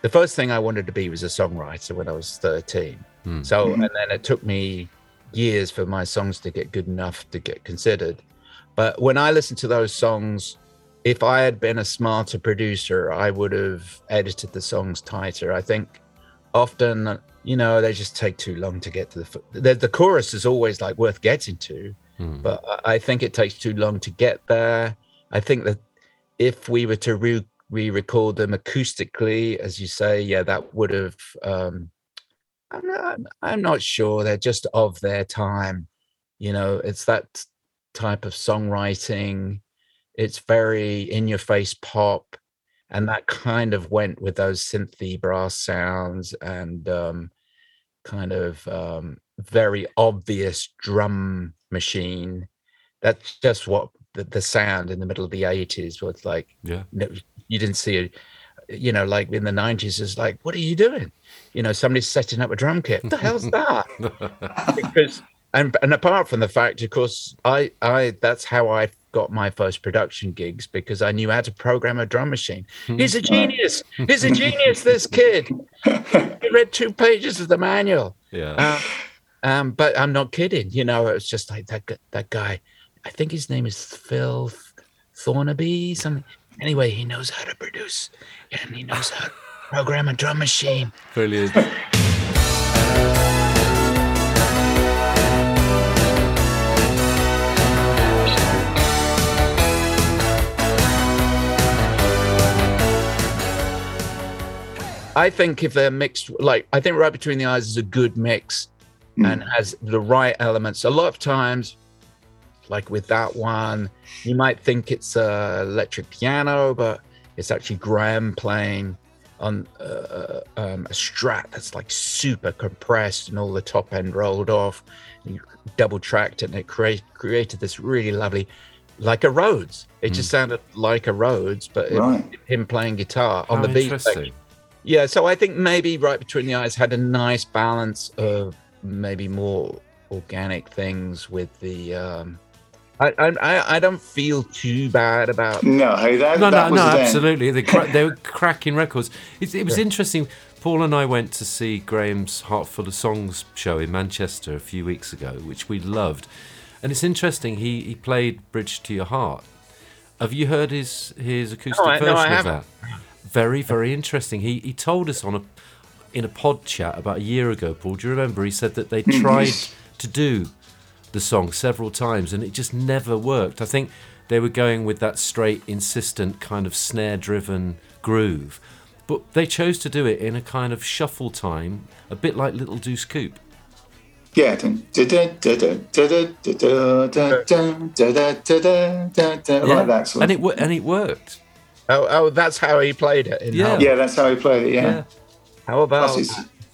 the first thing I wanted to be was a songwriter when I was 13. Hmm. So, mm-hmm. and then it took me years for my songs to get good enough to get considered. But when I listened to those songs, if I had been a smarter producer, I would have edited the songs tighter. I think often, you know, they just take too long to get to the the, the chorus is always like worth getting to, hmm. but I- I think it takes too long to get there. I think that if we were to re- re-record them acoustically, as you say, yeah, that would have. Um, I'm not, I'm not sure. They're just of their time. You know, it's that type of songwriting. It's very in-your-face pop, and that kind of went with those synthy brass sounds and um, kind of um, very obvious drum machine. That's just what the, the sound in the middle of the 80s was like. Yeah. No, you didn't see it, you know, like in the 90s, it's like, what are you doing? You know, somebody's setting up a drum kit. What the hell's that? because and and apart from the fact, of course, I I that's how I got my first production gigs because I knew how to program a drum machine. He's a genius. He's a genius. This kid. He read two pages of the manual. Yeah. Uh, Um, but I'm not kidding. You know, it was just like that. That guy. I think his name is Phil Thornaby. Something. Anyway, he knows how to produce, and he knows how to program a drum machine. Brilliant. I think if they're mixed, like I think right between the eyes is a good mix hmm. and has the right elements. A lot of times, like with that one, you might think it's a electric piano, but it's actually Graham playing on uh, um, a Strat that's like super compressed and all the top end rolled off. And you double tracked it, and it create, created this really lovely, like a Rhodes. It just sounded like a Rhodes, but it- him playing guitar on the beat. interesting. Yeah, so I think maybe right between the eyes had a nice balance of maybe more organic things with the. Um, I I I- I don't feel too bad about. No, that, no, that no, was no, then. absolutely. They, cra- they were cracking records. It, it was interesting. Paul and I went to see Graham's Heart Full of Songs show in Manchester a few weeks ago, which we loved. And it's interesting. He he played "Bridge to Your Heart." Have you heard his his acoustic No, I- no, version I of haven't. that? Very very interesting. He he told us on a in a pod chat about a year ago. Paul, do you remember? He said that they mm. tried to do the song several times and it just never worked. I think they were going with that straight, insistent, kind of snare driven groove. But they chose to do it in a kind of shuffle time, a bit like Little Deuce Coupe. Yeah. And it, and it worked. Oh, oh, that's how he played it. yeah. Hull. yeah, that's how he played it. Yeah. yeah. How about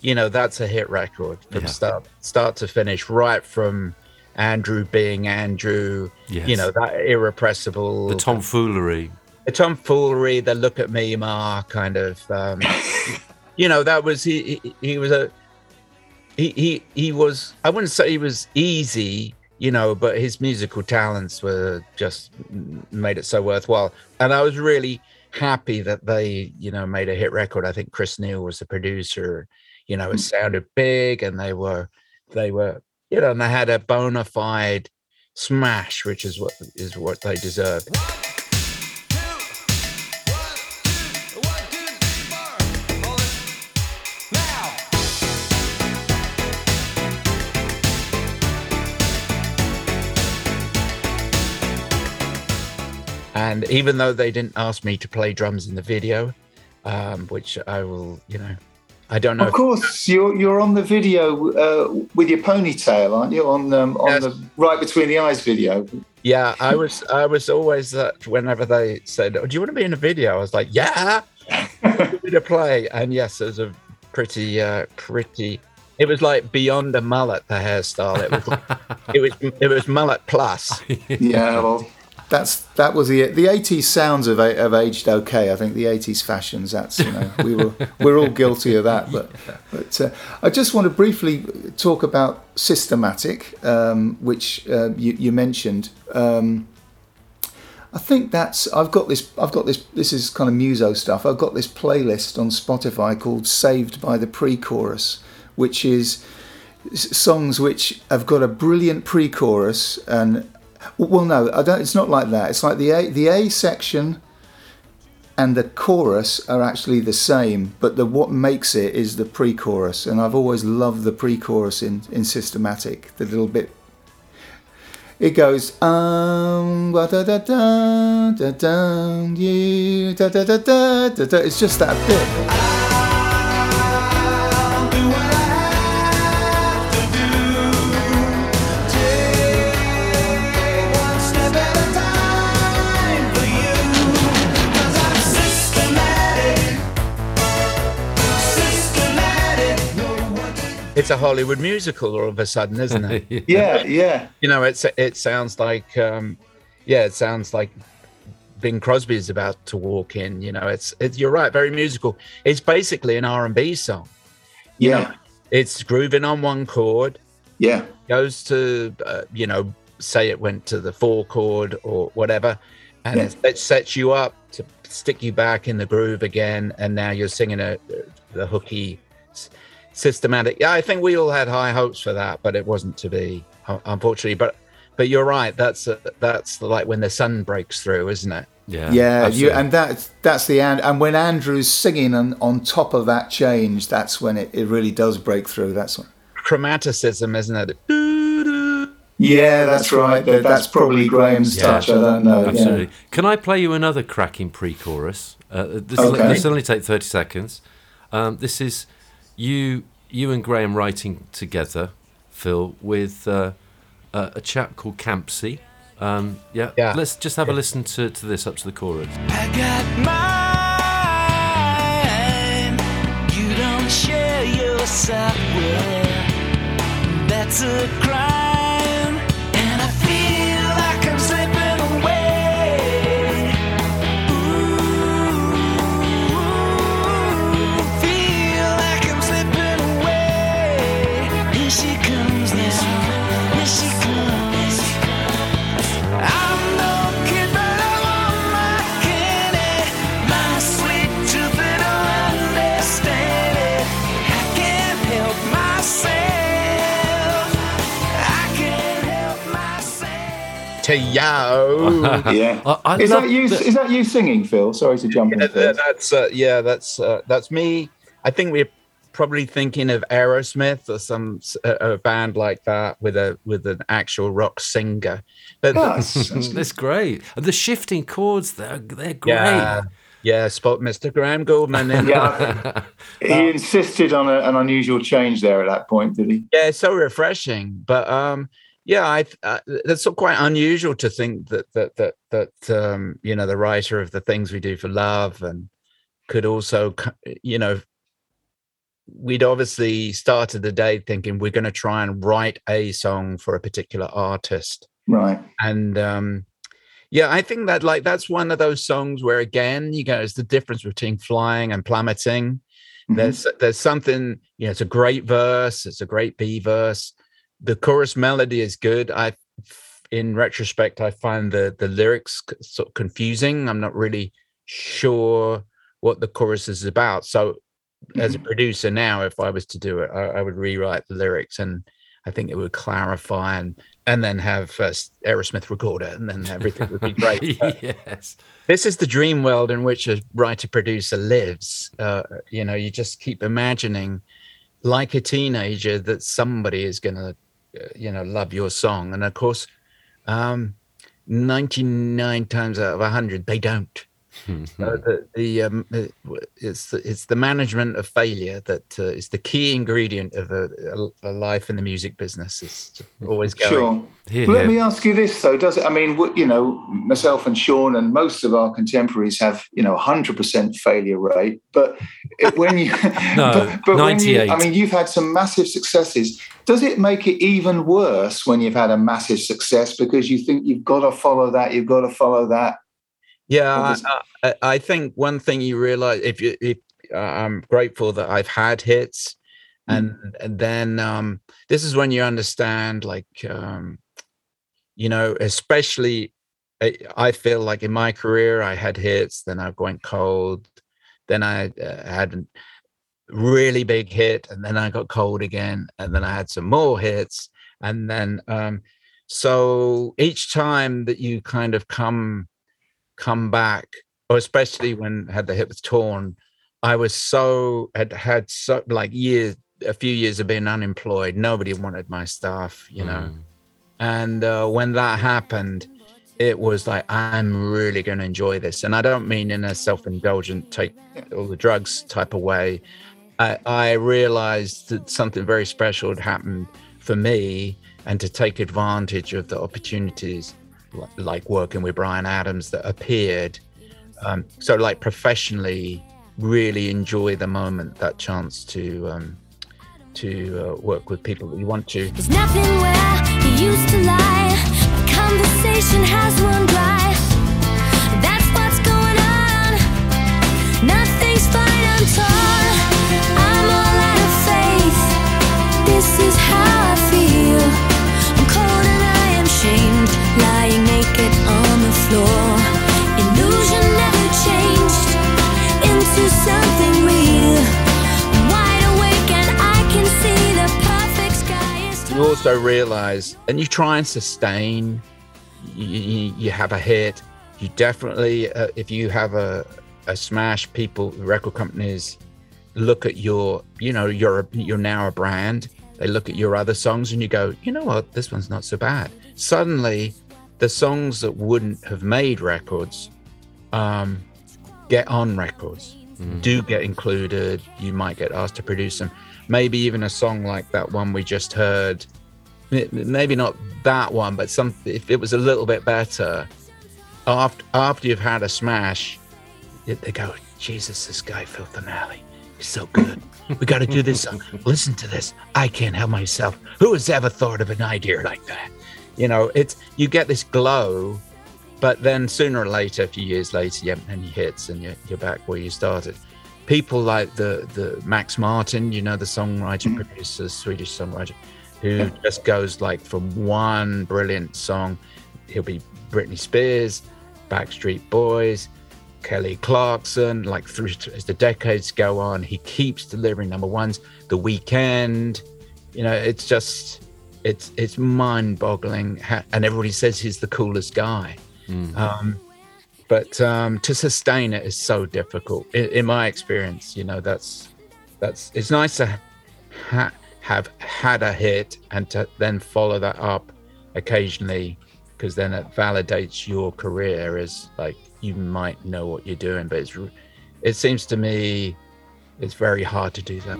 you know that's a hit record from yeah. start start to finish, right from Andrew being Andrew. Yes. You know that irrepressible. The tomfoolery. the tomfoolery, the look at me, ma, kind of. Um, you know, that was he. He, he was a. He, he he was. I wouldn't say he was easy, you know, but his musical talents were just made it so worthwhile. And I was really happy that they, you know, made a hit record. I think Chris Neil was the producer. You know, it sounded big, and they were, they were, you know, and they had a bona fide smash, which is what is what they deserved. And even though they didn't ask me to play drums in the video, um, which I will, you know, I don't know. Of course, you're you're on the video uh, with your ponytail, aren't you? On um, on Yes. the right between the eyes video. Yeah, I was, I was always that. Whenever they said, oh, "Do you want to be in a video?" I was like, "Yeah, give me to play." And yes, it was a pretty, uh, pretty. It was like beyond a mullet. The hairstyle. It was, it was, it was mullet plus. Yeah, well, that's that was the the eighties sounds have have aged okay. I think the eighties fashions. That's you know we were we're all guilty of that. But but uh, I just want to briefly talk about systematic, um, which uh, you, you mentioned. Um, I think that's I've got this I've got this this is kind of muso stuff. I've got this playlist on Spotify called Saved by the Pre-Chorus, which is songs which have got a brilliant pre-chorus and well no I don't it's not like that. It's like the A the A section and the chorus are actually the same but the what makes it is the pre-chorus. And I've always loved the pre-chorus in in systematic the little bit. It goes um da da da da da da da da da da da. It's just that bit It's a Hollywood musical all of a sudden, isn't it? yeah yeah you know, it's it sounds like, um, yeah, it sounds like Bing Crosby is about to walk in. You know, it's it's you're right, very musical. It's basically an R and B song. You yeah know, it's grooving on one chord, yeah goes to uh, you know, say it went to the four chord or whatever, and Yeah. it, it sets you up to stick you back in the groove again, and now you're singing a the hooky. Systematic. Yeah, I think we all had high hopes for that, but it wasn't to be, unfortunately. But but you're right. That's uh, that's like when the sun breaks through, isn't it? Yeah, Yeah, you, and that's that's the and, and when Andrew's singing on, on top of that change, that's when it, it really does break through. That's when, Chromaticism, isn't it? yeah, that's right. That, that's probably Graham's Yeah. touch. I don't know. yeah. Absolutely. Can I play you another cracking pre-chorus? Uh, this Okay. this will only take thirty seconds. Um, this is you you and Graham writing together, Phil, with uh, a, a chap called Campsey. Um, yeah. Yeah. Let's just have a listen to, to this up to the chorus. I got mine. You don't share your software. That's a crime. To yo. Yeah. I, I is that you? the- Is that you singing, Phil? Sorry to jump in. Yeah, that's uh, yeah, that's uh, that's me. I think we're probably thinking of Aerosmith or some s- a, a band like that with a with an actual rock singer. But Oh, that's, that's great. And the shifting chords, they're they're great. yeah, yeah, spot Mr. Graham Gouldman. In Yeah. he insisted on a, an unusual change there at that point, did he? yeah, it's so refreshing. But um, yeah, I uh, that's quite unusual to think that that that that um, you know the writer of the things we do for love and could also you know we'd obviously started the day thinking we're going to try and write a song for a particular artist Right. and um yeah i think that like that's one of those songs where again you go it's the difference between flying and plummeting Mhm. there's there's something you know it's a great verse it's a great b verse the chorus melody is good. I in retrospect i find the the lyrics sort of confusing. I'm not really sure what the chorus is about. So as a producer now if i was to do it I, I would rewrite the lyrics and i think it would clarify and and then have uh, aerosmith record it and then everything would be great. Yes. this is the dream world in which a writer producer lives. Uh, you know you just keep imagining like a teenager that somebody is going to you know love your song. And of course um 99 times out of 100 they don't so the, the um uh, it's the, it's the management of failure that uh, is the key ingredient of a, a, a life in the music business it's always going Sure. Here, Let here. me ask you this though: Does it? I mean, you know, myself and Sean and most of our contemporaries have, you know, hundred percent failure rate. But when you, No, but, but when you, 98. I mean, you've had some massive successes. Does it make it even worse when you've had a massive success because you think you've got to follow that, you've got to follow that? Yeah, I, I, I think one thing you realize if you, if uh, I'm grateful that I've had hits, and, and then um, this is when you understand, like, um, you know, especially I, I feel like in my career I had hits, then I went cold, then I uh, had a really big hit, and then I got cold again, and then I had some more hits, and then um, so each time that you kind of come come back, or especially when I had the hip was Torn, I was so had had so like years, a few years of being unemployed. Nobody wanted my stuff, you know. Mm. And uh, when that happened, it was like I'm really going to enjoy this, and I don't mean in a self-indulgent take all the drugs type of way. I, I realized that something very special had happened for me, and to take advantage of the opportunities like working with Bryan Adams that appeared. Um, so, like professionally, really enjoy the moment, that chance to um, to uh, work with people that you want to. There's nothing where he used to lie. The conversation has run dry. That's what's going on. Nothing's fine, I'm torn. I'm all out of faith. This is how I feel. I'm cold and I am shamed, on the floor. Illusion never changed into something real. You also realize, and you try and sustain. You, you, you have a hit. You definitely, uh, if you have a a smash, people, record companies look at your, you know, you're you're now a brand. They look at your other songs and you go, you know what, this one's not so bad. Suddenly, the songs that wouldn't have made records um, get on records, do get included. You might get asked to produce them. Maybe even a song like that one we just heard. Maybe not that one, but some. If it was a little bit better, after after you've had a smash, they go, Jesus, this guy Phil Finale, he's so good. We got to do this. song. Listen to this. I can't help myself. Who has ever thought of an idea like that? You know, it's you get this glow, but then sooner or later, a few years later, you haven't any hits, and you're, you're back where you started. People like the the Max Martin, you know, the songwriter, mm. producer, Swedish songwriter, who just goes like from one brilliant song, he'll be Britney Spears, Backstreet Boys, Kelly Clarkson, like through as the decades go on, he keeps delivering number ones. The Weeknd, you know, it's just it's it's mind-boggling, and everybody says he's the coolest guy. Um, but um, to sustain it is so difficult. In, in my experience, you know, that's that's it's nice to ha- have had a hit and to then follow that up occasionally because then it validates your career as like you might know what you're doing but it's it seems to me it's very hard to do that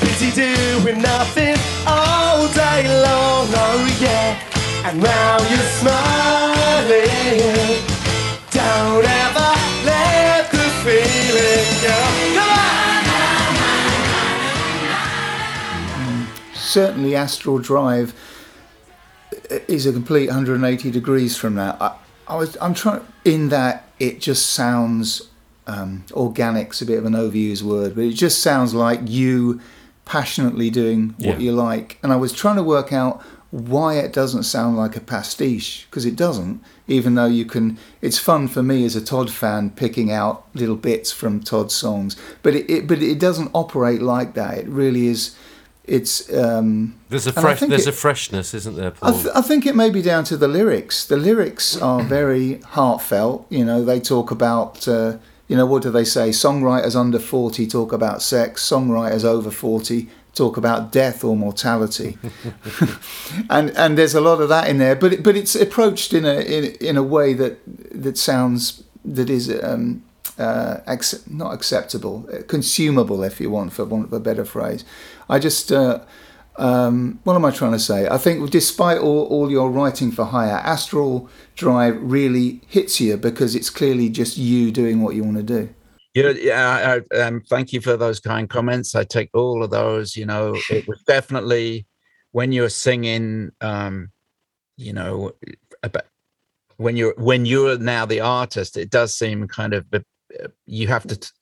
busy doing nothing all day long. Oh yeah, and now you're smiling. Don't ever let the feeling go. Come on. certainly Astral Drive is a complete 180 degrees from that. I, I was I'm trying in that it just sounds um, organic's a bit of an overused word, but it just sounds like you passionately doing what Yeah. you like. And I was trying to work out why it doesn't sound like a pastiche because it doesn't. Even though you can, it's fun for me as a Todd fan picking out little bits from Todd's songs, but it, it but it doesn't operate like that. It really is. It's um, There's a fresh, there's it- a freshness, isn't there, I, Paul? th- I think it may be down to the lyrics. The lyrics are very heartfelt. You know, they talk about, uh, you know, what do they say? Songwriters under 40 talk about sex, songwriters over 40 talk about death or mortality. and and there's a lot of that in there, but it, but it's approached in a in, in a way that that sounds that is um, uh, ac- not acceptable, uh, consumable, if you want, for want of a better phrase. I just. Uh, um, what am I trying to say? I think despite all, all your writing for hire, Astral Drive really hits you because it's clearly just you doing what you want to do. Yeah, yeah. I, um, thank you for those kind comments. I take all of those. You know, it was definitely when you're singing. Um, you know, about when you're when you're now the artist, it does seem kind of uh, you have to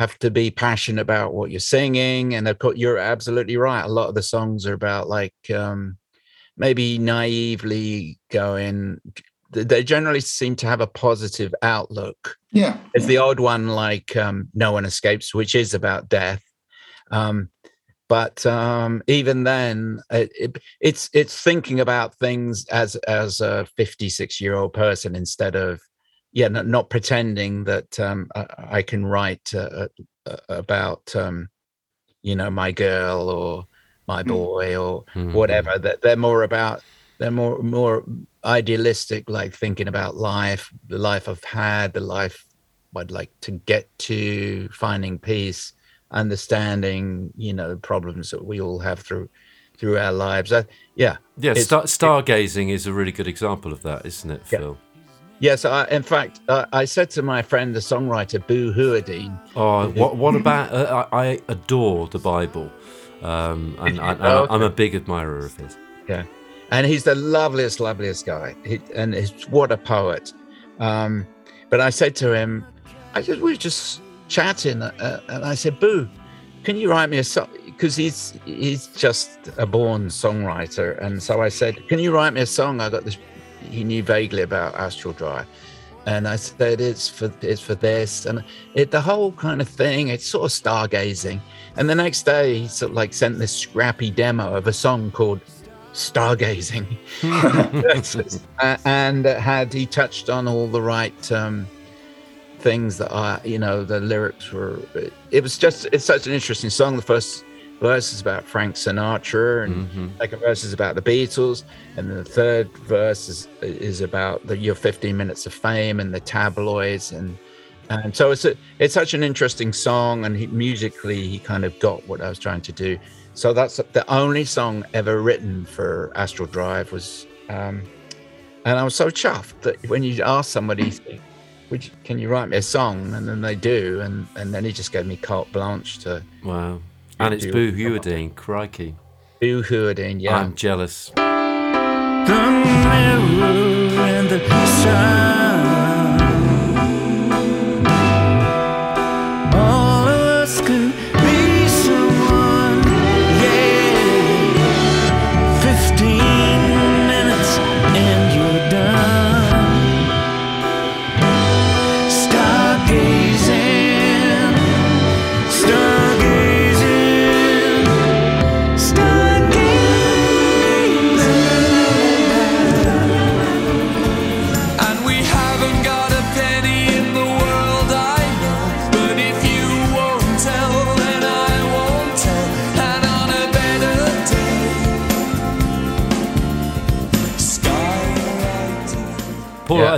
have to be passionate about what you're singing, and of course, you're absolutely right. A lot of the songs are about like um, maybe naively going. They generally seem to have a positive outlook Yeah. there's the odd one like um, no one escapes which is about death um, but um, even then it, it, it's it's thinking about things as as a 56 year old person instead of yeah not, not pretending that um, I, I can write uh, uh, about um, you know my girl or my boy or whatever. That they're more about they're more more idealistic like thinking about life the life i've had the life i'd like to get to finding peace understanding you know the problems that we all have through through our lives. Uh, yeah yeah, star, stargazing is a really good example of that, isn't it, Phil? Yes I, in fact uh, i said to my friend the songwriter boo Hewardine, Oh, what what about? Uh, I adore the Bible, um, and, I, and Oh, I'm a big admirer of his. Yeah, and he's the loveliest, loveliest guy. He, and he's what a poet. Um, but I said to him, I just we were just chatting, uh, and I said, "Boo, can you write me a song?" Because he's he's just a born songwriter, and so I said, "Can you write me a song?" I got this. He knew vaguely about Astral Drive, and I said, "It's for it's for this," and it the whole kind of thing. It's sort of stargazing. And the next day, he sort of like sent this scrappy demo of a song called stargazing Uh, and uh, had he touched on all the right um, things that are you know the lyrics were it was just it's such an interesting song the first verse is about frank sinatra and Mhm. second verse is about the beatles and the third verse is is about the your 15 minutes of fame and the tabloids and and so it's a, it's such an interesting song and he, musically he kind of got what i was trying to do so that's the only song ever written for astral drive was um and i was so chuffed that when you ask somebody you, can you write me a song and then they do and and then he just gave me carte blanche to Wow. And it's do- Boo Hewardine, crikey. do Hewardine, yeah I'm jealous.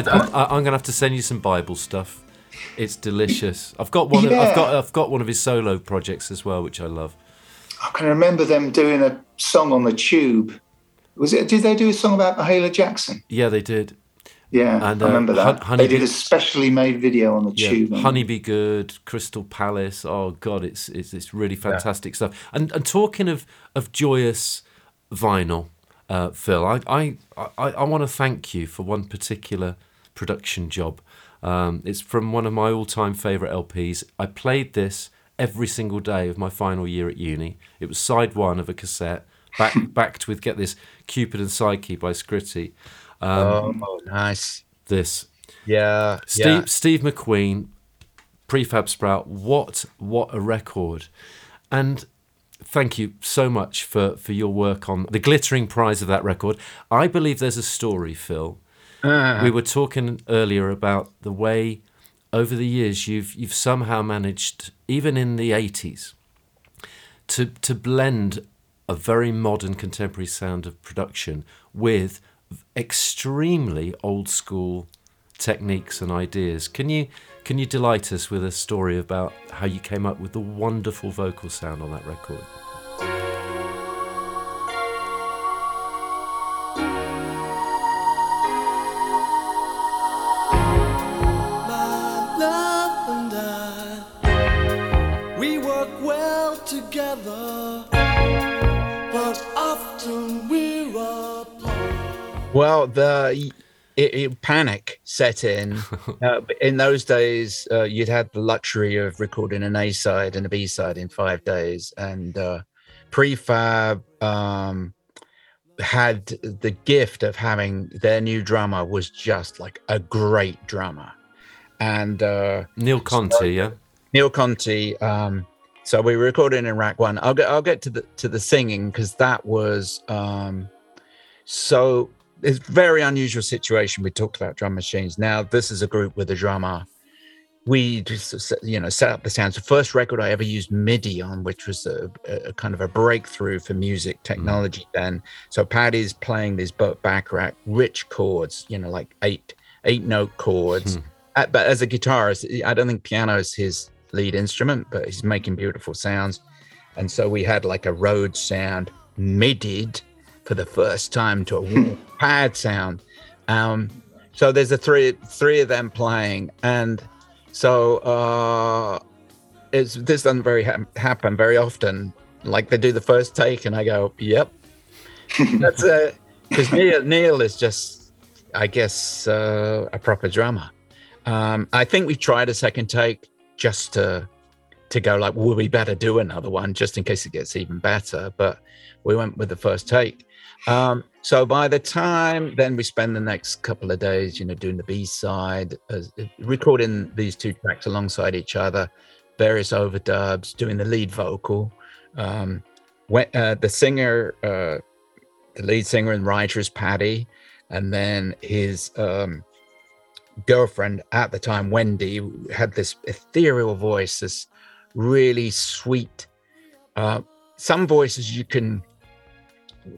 I, I, I'm going to have to send you some Bible stuff. It's delicious. I've got one. Of, I've got. I've got one of his solo projects as well, which I love. I can remember them doing a song on the tube. Was it? Did they do a song about Mahalia Jackson? Yeah, they did. Yeah, And, I uh, remember Hun- that. Honey they did a specially made video on the Yeah, tube. Honey Be Good, Crystal Palace. Oh God, it's it's, it's really fantastic stuff. And and talking of of joyous vinyl, uh, Phil, I I I, I want to thank you for one particular production job. Um, it's from one of my all-time favorite LPs. I played this every single day of my final year at uni. It was side one of a cassette, back, backed with get this Cupid and Psyche by Scritti. Um, oh nice this yeah Steve yeah. Steve McQueen, Prefab Sprout. What what a record! And thank you so much for for your work on the glittering prize of that record. I believe there's a story, Phil. We ah. were talking earlier about the way over the years you've you've somehow managed, even in the '80s, to to blend a very modern contemporary sound of production with extremely old school techniques and ideas. Can you can you delight us with a story about how you came up with the wonderful vocal sound on that record? Well, the it, it, panic set in. uh, in those days, uh, you'd had the luxury of recording an A side and a B side in five days, and uh, Prefab um, had the gift of having their new drummer was just like a great drummer, and uh, Neil Conti, yeah. Neil Conti. Um, so we were recording in RAK One. I'll get I'll get to the to the singing because that was um, so it's a very unusual situation. We talked about drum machines. Now this is a group with a drummer. We just uh, you know set up the sounds. The first record I ever used MIDI on, which was a, a kind of a breakthrough for music mm. technology then. So Paddy's playing these back rack rich chords, you know, like eight eight note chords. Hmm. Uh, but as a guitarist, I don't think piano is his lead instrument, but he's making beautiful sounds. And so we had like a Rhodes sound midied for the first time to a pad sound. Um, so there's a three three of them playing, and so uh, it's this doesn't very ha- happen very often. like they do the first take, and I go, "Yep, that's it." Because Neil, Neil is just, I guess, uh, a proper drummer. Um, I think we tried a second take just to to go like, "Will we better do another one just in case it gets even better?" But we went with the first take. Um, so by the time then we spend the next couple of days, you know, doing the B side, uh, recording these two tracks alongside each other, various overdubs, doing the lead vocal. Um, when, uh, the singer, uh, the lead singer and writer is Paddy, and then his um, girlfriend at the time, Wendy, had this ethereal voice, this really sweet. Uh, some voices you can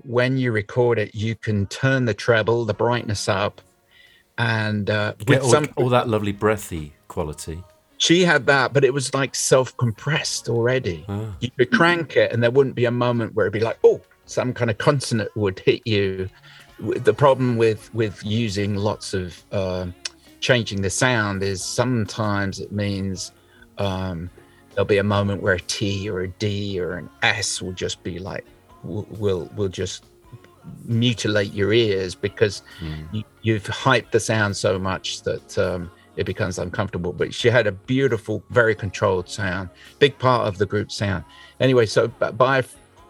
when you record it, you can turn the treble, the brightness up, and uh, Get with all, some. all that lovely breathy quality. She had that, but it was like self-compressed already. Ah. You could crank it, and there wouldn't be a moment where it'd be like, oh, some kind of consonant would hit you. The problem with with using lots of uh, changing the sound is sometimes it means um, there'll be a moment where a T or a D or an S will just be like will will, will just mutilate your ears because you, you've hyped the sound so much that um, it becomes uncomfortable. But she had a beautiful, very controlled sound, big part of the group sound. Anyway, so by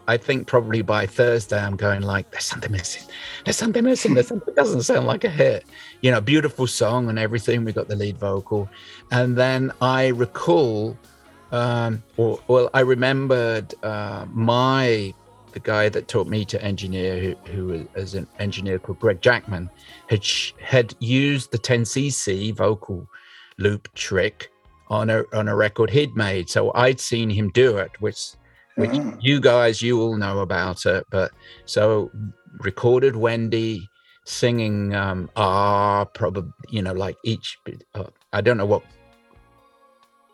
I think probably by Thursday, I'm going like, there's something missing. There's something missing. There's something that doesn't sound like a hit. You know, beautiful song and everything. We got the lead vocal, and then I recall, um, or well, I remembered uh, my the guy that taught me to engineer, who, who is an engineer called Greg Jackman, had sh- had used the 10cc vocal loop trick on a on a record he'd made. So I'd seen him do it, which which Ah. you guys you all know about it. But so recorded Wendy singing um ah probably you know like each uh, I don't know what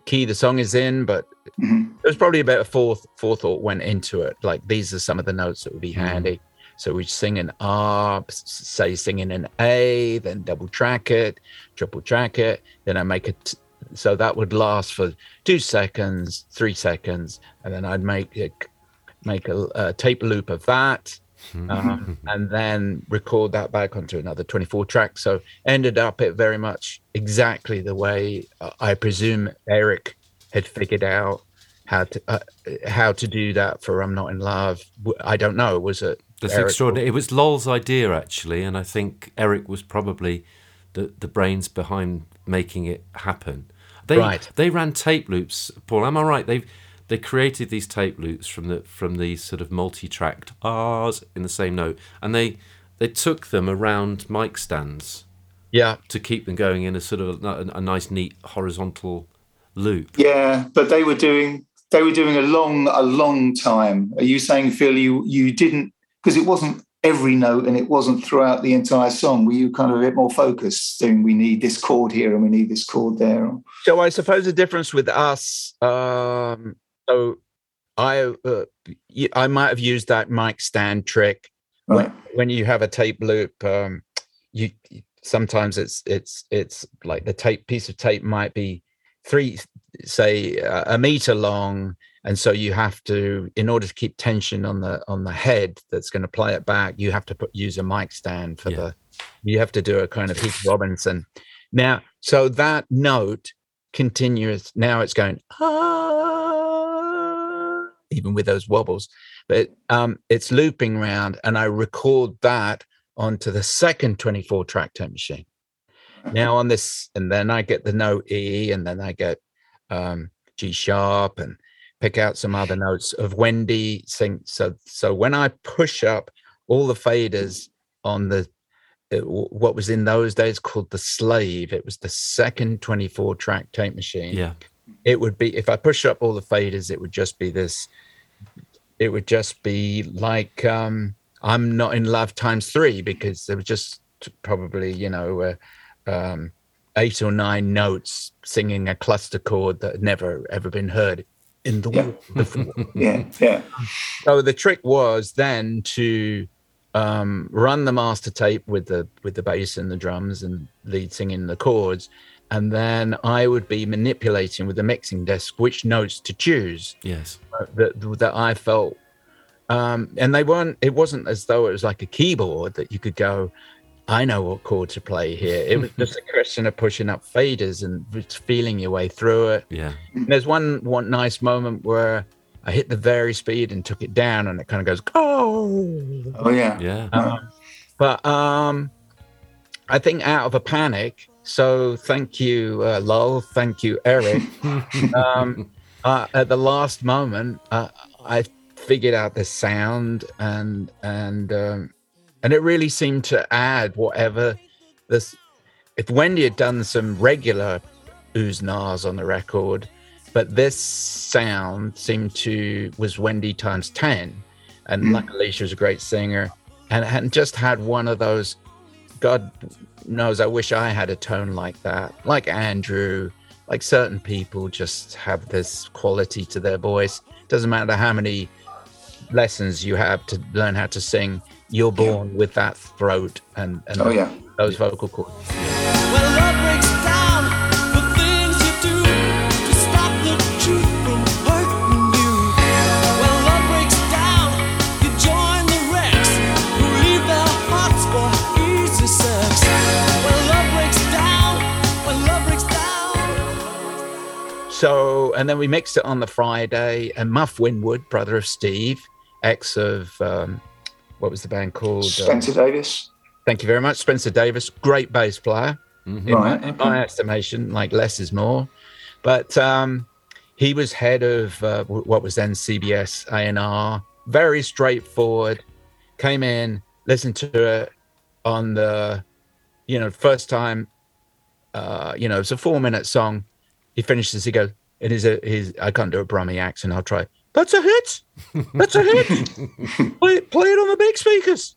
key the song is in, but Mhm. there was probably about a fourth forethought went into it. Like these are some of the notes that would be handy. So we sing an R, say singing an A, then double track it, triple track it. Then I make it so that would last for two seconds, three seconds, and then I'd make it make a, a tape loop of that, um, and then record that back onto another 24 track. So ended up it very much exactly the way uh, I presume Eric had figured out how to uh, how to do that for "I'm Not in Love." I don't know. Was it? That's Eric or- extraordinary. It was Lol's idea actually, and I think Eric was probably the the brains behind making it happen. They Right. they ran tape loops. Paul, am I right? They they created these tape loops from the from these sort of multi-tracked R's in the same note, and they they took them around mic stands Yeah, to keep them going in a sort of a, a nice, neat horizontal loop. Yeah, but they were doing they were doing a long a long time. Are you saying, Phil, you you didn't because it wasn't every note and it wasn't throughout the entire song. Were you kind of a bit more focused, saying we need this chord here and we need this chord there? So I suppose the difference with us, um, so I uh, y- I might have used that mic stand trick Right. when, when you have a tape loop. Um, you sometimes it's it's it's like the tape piece of tape might be three, say uh, a meter long, and so you have to, in order to keep tension on the on the head that's going to play it back, you have to put use a mic stand for Yeah. the. You have to do a kind of Heath Robinson. Now, so that note continuous. Now it's going ah, even with those wobbles, but um, it's looping round, and I record that onto the second 24 track tape machine. Now on this, and then I get the note E, and then I get um, G sharp, and pick out some other notes of Wendy sing. So so when I push up all the faders on the uh, w- what was in those days called the slave it was the second 24 track tape machine Yeah, it would be if i push up all the faders it would just be this it would just be like um i'm not in love times three because there was just probably you know uh, um eight or nine notes singing a cluster chord that had never ever been heard in the Yeah. world before Yeah, yeah. so the trick was then to um, run the master tape with the with the bass and the drums and lead singing the chords, and then I would be manipulating with the mixing desk which notes to choose Yes. that that I felt. Um, and they weren't. It wasn't as though it was like a keyboard that you could go. I know what chord to play here. It was just a question of pushing up faders and just feeling your way through it. Yeah. And there's one one nice moment where I hit the very speed and took it down, and it kind of goes oh. Oh yeah. Yeah. Um, but um, I think out of a panic. So thank you, uh, Lol. Thank you, Eric. um, uh, at the last moment, uh, I figured out the sound, and and um, and it really seemed to add whatever this. If Wendy had done some regular oohs nahs on the record, but this sound seemed to was Wendy times ten, and mm. luckily she was a great singer, and and just had one of those. God knows, I wish I had a tone like that, like Andrew, like certain people just have this quality to their voice. Doesn't matter how many lessons you have to learn how to sing, you're born with that throat and, and Oh yeah. those vocal cords. When love breaks down, the things you do to stop the truth from hurting you. When love breaks down, you join the wrecks who leave their hearts for easy sex. When love breaks down, when love breaks down. So, and then we mixed it on the Friday, and Muff Winwood, brother of Steve, ex of um, what was the band called? Spencer Um, Davis. thank you very much, Spencer Davis, great bass player. in Right, my, in okay. my estimation, like less is more. But um, he was head of uh, what was then CBS A&R. Very straightforward. Came in, listened to it on the, you know, first time. Uh, you know, it's a four-minute song. He finishes. He goes, "It is a. His. I can't do a Brummy accent. I'll try. That's a hit. That's a hit. play, it- play it on the big speakers."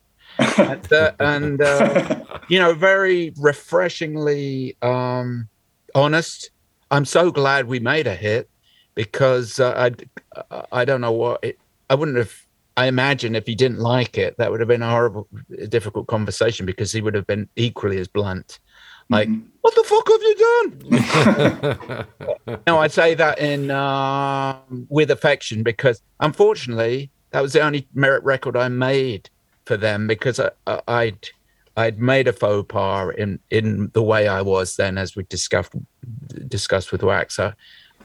and, uh, and uh, you know, very refreshingly um, honest. I'm so glad we made a hit because uh, I I don't know what it, I wouldn't have. I imagine if he didn't like it, that would have been a horrible, difficult conversation because he would have been equally as blunt. Like, what the fuck have you done? no, I say that in uh, with affection because unfortunately that was the only merit record I made for them because I, I, I'd I'd made a faux pas in in the way I was then, as we discussed discussed with Wax. I,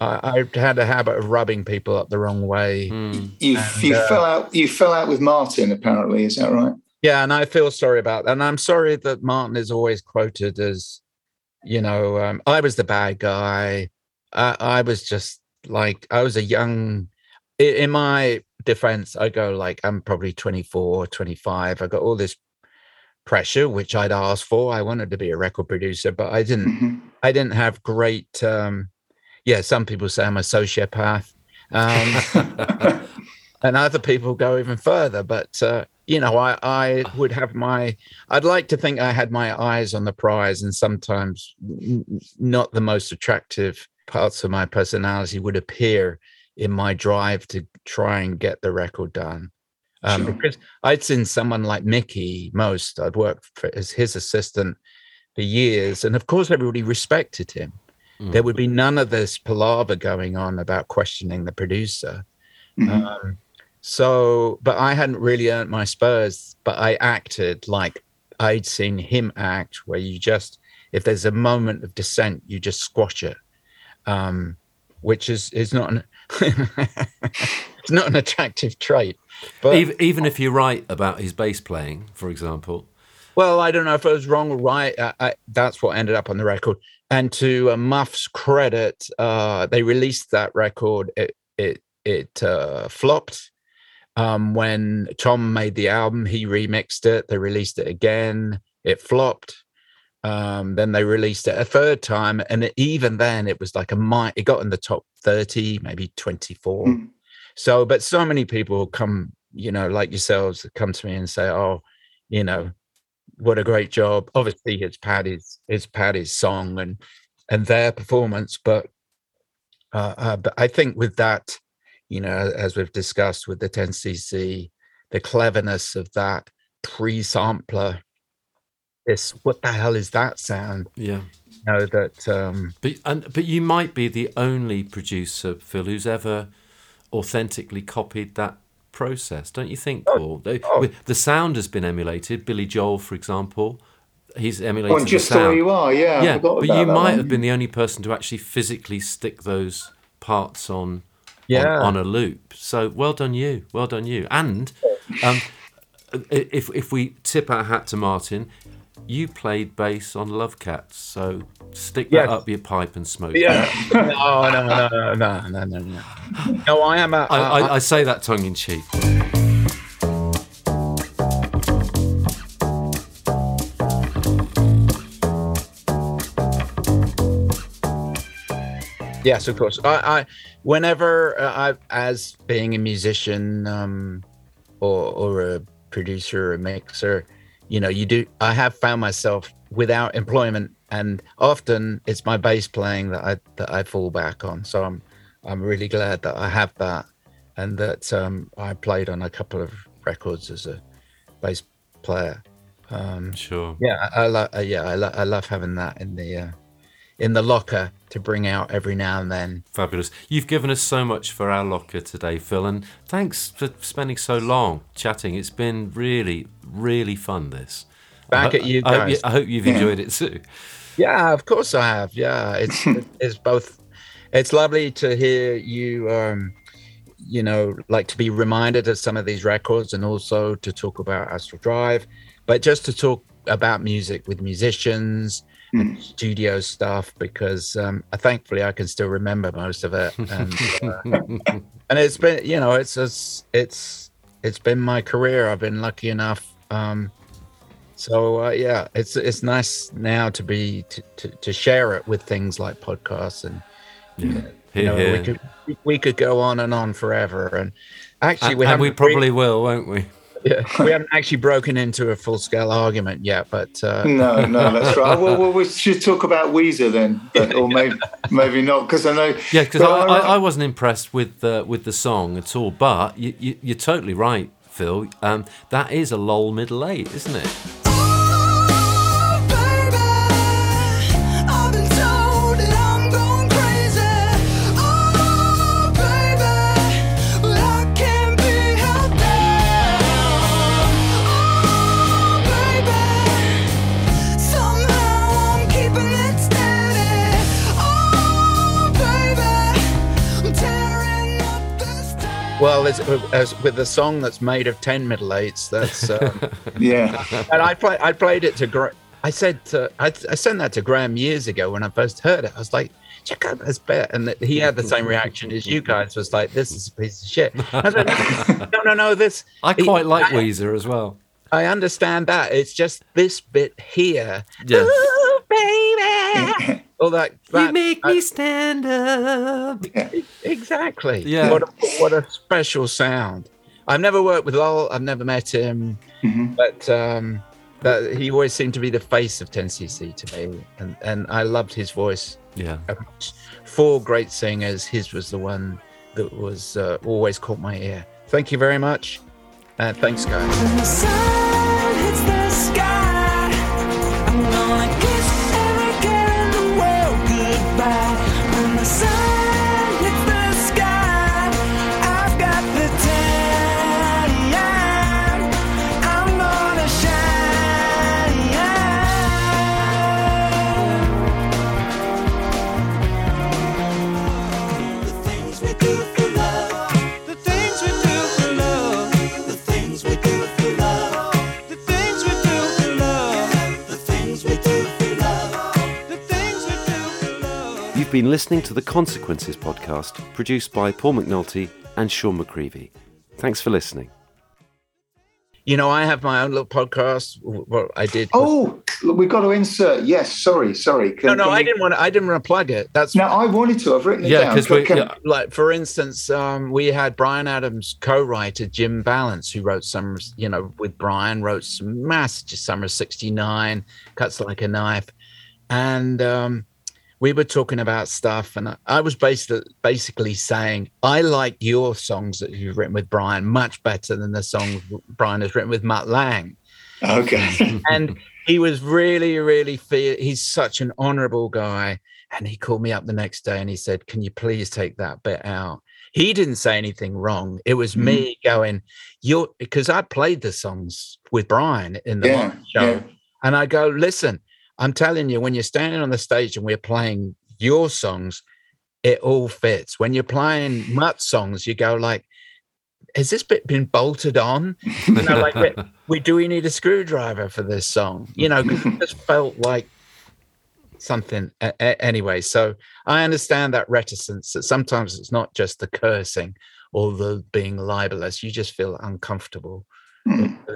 I I had a habit of rubbing people up the wrong way. You And, you uh, fell out. You fell out with Martin. Apparently, is that right? Yeah, and I feel sorry about that. And I'm sorry that Martin is always quoted as, you know, um, I was the bad guy. I, I was just like, I was a young, i- in my defense, I go like, I'm probably 24, 25. I got all this pressure, which I'd asked for. I wanted to be a record producer, but I didn't, Mm-hmm. I didn't have great, um, yeah, some people say I'm a sociopath. Um, and other people go even further. But uh, you know, I I would have my. I'd like to think I had my eyes on the prize, and sometimes not the most attractive parts of my personality would appear in my drive to try and get the record done. Um, Sure. Because I'd seen someone like Mickie Most. I'd worked for, as his assistant for years, and of course, everybody respected him. There would be none of this palaver going on about questioning the producer. Mhm. Um, so, but I hadn't really earned my spurs, but I acted like I'd seen him act, where you just, if there's a moment of dissent, you just squash it, um, which is is not an it's not an attractive trait. But even, even if you're right about his bass playing, for example. Well, I don't know if it was wrong or right. I, I, that's what ended up on the record. And to uh, Muff's credit, uh, they released that record. It it it uh, flopped. Um, when Tom made the album, he remixed it. They released it again. It flopped. Um, then they released it a third time, and it, even then, it was like a mi- It got in the top thirty, maybe twenty-four. Mm. So, but so many people come, you know, like yourselves, come to me and say, "Oh, you know, what a great job. Obviously, it's Paddy's it's Paddy's song and and their performance, but uh, uh, but I think with that, you know, as we've discussed with the 10cc, the cleverness of that pre-sampler, this what the hell is that sound? Yeah. you know that um, But and but you might be the only producer, Phil, who's ever authentically copied that process, don't you think, Paul? They- oh. with- The sound has been emulated. Billy Joel, for example, he's emulated On Just the the Way sound. You Are, yeah. Yeah, but you that might one. have been the only person to actually physically stick those parts on yeah. on, on, a loop. So well done you, well done you. And um, if if we tip our hat to Martin, you played bass on Lovecats, so stick yes. that up your pipe and smoke. Yeah. no, no, no, no, no, no, no. No, I am. i say that tongue in cheek. Yes, of course. I, I whenever uh, I, as being a musician, um, or or a producer, or a mixer, you know, you do. I have found myself without employment, and often it's my bass playing that I that I fall back on. So I'm I'm really glad that I have that, and that um, I played on a couple of records as a bass player. Um, Sure. yeah, I, I love. Uh, yeah, I, lo- I love having that in the uh, in the locker to bring out every now and then. Fabulous. You've given us so much for our locker today, Phil, and thanks for spending so long chatting. It's been really, really fun. This. Back I, at you I hope, guys. I hope you've enjoyed it too. Yeah, of course I have. Yeah, it's it's both. It's lovely to hear you. Um, you know, like to be reminded of some of these records, and also to talk about Astral Drive, but just to talk about music with musicians and studio stuff because um, thankfully I can still remember most of it, and uh, and it's been you know it's it's it's it's been my career. I've been lucky enough. Um, so uh, yeah, it's it's nice now to be to, to, to share it with things like podcasts and you know, here. we could we- could go on and on forever. And actually, and, we and we probably will, won't we? Yeah, we haven't actually broken into a full scale argument yet. But uh, No, no, that's right. Well, well, we should talk about Weezer then, but, or maybe maybe not, because I know. Yeah, because I, I, I wasn't impressed with the with the song at all. But you, you, you're totally right, Phil. Um, that is a Lol middle eight, isn't it? Well, as, as with a song that's made of ten middle eights, that's. Um, Yeah, and I play, I played it to Gra- I said to, I, I sent that to Graham years ago when I first heard it. I was like, check out this bit, and that he had the same reaction as you guys. Was like, this is a piece of shit. I was like, no, no, no, this. I quite like Weezer as well. I understand that. It's just this bit here. Yeah. Ooh, baby. All that. You make I- me stand up. exactly. Yeah. What a, what a special sound. I've never worked with Lol. I've never met him, but um, that he always seemed to be the face of 10cc to me, and and I loved his voice. Yeah. Four great singers. His was the one that was uh, always caught my ear. Thank you very much. Uh, thanks, guys. You've been listening to the Consequences podcast, produced by Paul McNulty and Sean McCreevy. Thanks for listening. You know, I have my own little podcast. What I did. Oh, we've got to insert. Yes, sorry, sorry. Can- no, no, can I we- didn't want. To, I didn't want to plug it. That's No, I wanted to. I've written it Yeah, down. 'cause Can- we- can- yeah. like for instance um, we had Bryan Adams co-writer Jim Vallance who wrote some you know with brian wrote some massive summer 69 cuts like a knife and um, we were talking about stuff and I- was basically basically saying i like your songs that you've written with Bryan much better than the songs Bryan has written with Mutt Lange Okay. and he was really, really feel. He's such an honourable guy, and he called me up the next day and he said, "Can you please take that bit out?" He didn't say anything wrong. It was me mm-hmm. going, "You're," because I played the songs with Bryan in the Yeah, show, yeah. and I go, "Listen, I'm telling you, when you're standing on the stage and we're playing your songs, it all fits. When you're playing Mutt songs, you go like." Has this bit been bolted on? You know, like we, we do we need a screwdriver for this song? You know, 'cause it just felt like something a- a- anyway. So I understand that reticence that sometimes it's not just the cursing or the being libelous. You just feel uncomfortable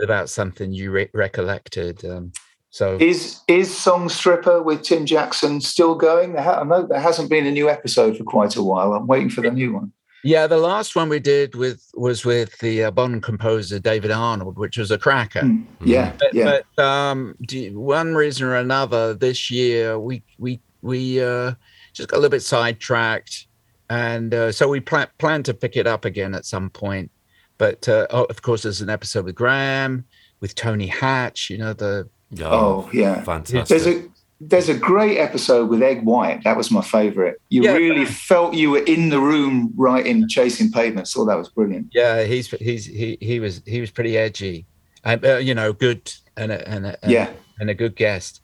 about something you re- recollected. Um, so Is is Song Stripper with Tim Jackson still going? There I know there hasn't been a new episode for quite a while. I'm waiting for the new one. yeah, the last one we did with was with the uh, Bond composer David Arnold, which was a cracker. Mm. Yeah, But, yeah. but um, do, one reason or another, this year we we we uh, just got a little bit sidetracked, and uh, so we plan plan to pick it up again at some point. But uh, oh, of course, there's an episode with Graham, with Tony Hatch. You know the Oh, yeah. fantastic. There's a there's a great episode with Eg White. That was my favourite. You Yeah. really felt you were in the room writing Chasing Pavements. Thought that was brilliant. yeah, he's he's he he was he was pretty edgy, and uh, you know, good and a, and a, and, Yeah. and a good guest.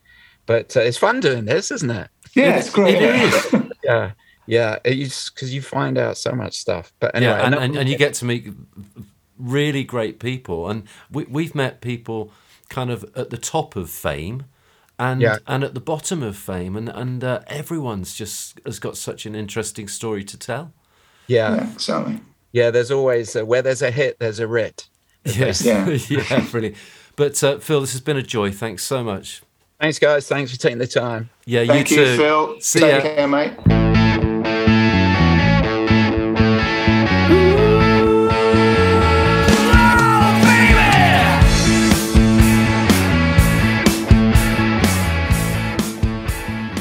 But uh, it's fun doing this, isn't it? Yeah, it's great. It is. Yeah, yeah. It's because you find out so much stuff. But anyway, yeah, and, and, and you get to meet really great people, and we, we've met people kind of at the top of fame, and Yeah. and at the bottom of fame, and and uh, everyone's just has got such an interesting story to tell. yeah. Yeah, exactly. Yeah, there's always uh, where there's a hit, there's a writ. Yes, Yeah. yeah, brilliant. But uh, Phil, this has been a joy. Thanks so much. Thanks, guys. Thanks for taking the time. Yeah, Thank you you, too. Phil. See Take ya. care, mate.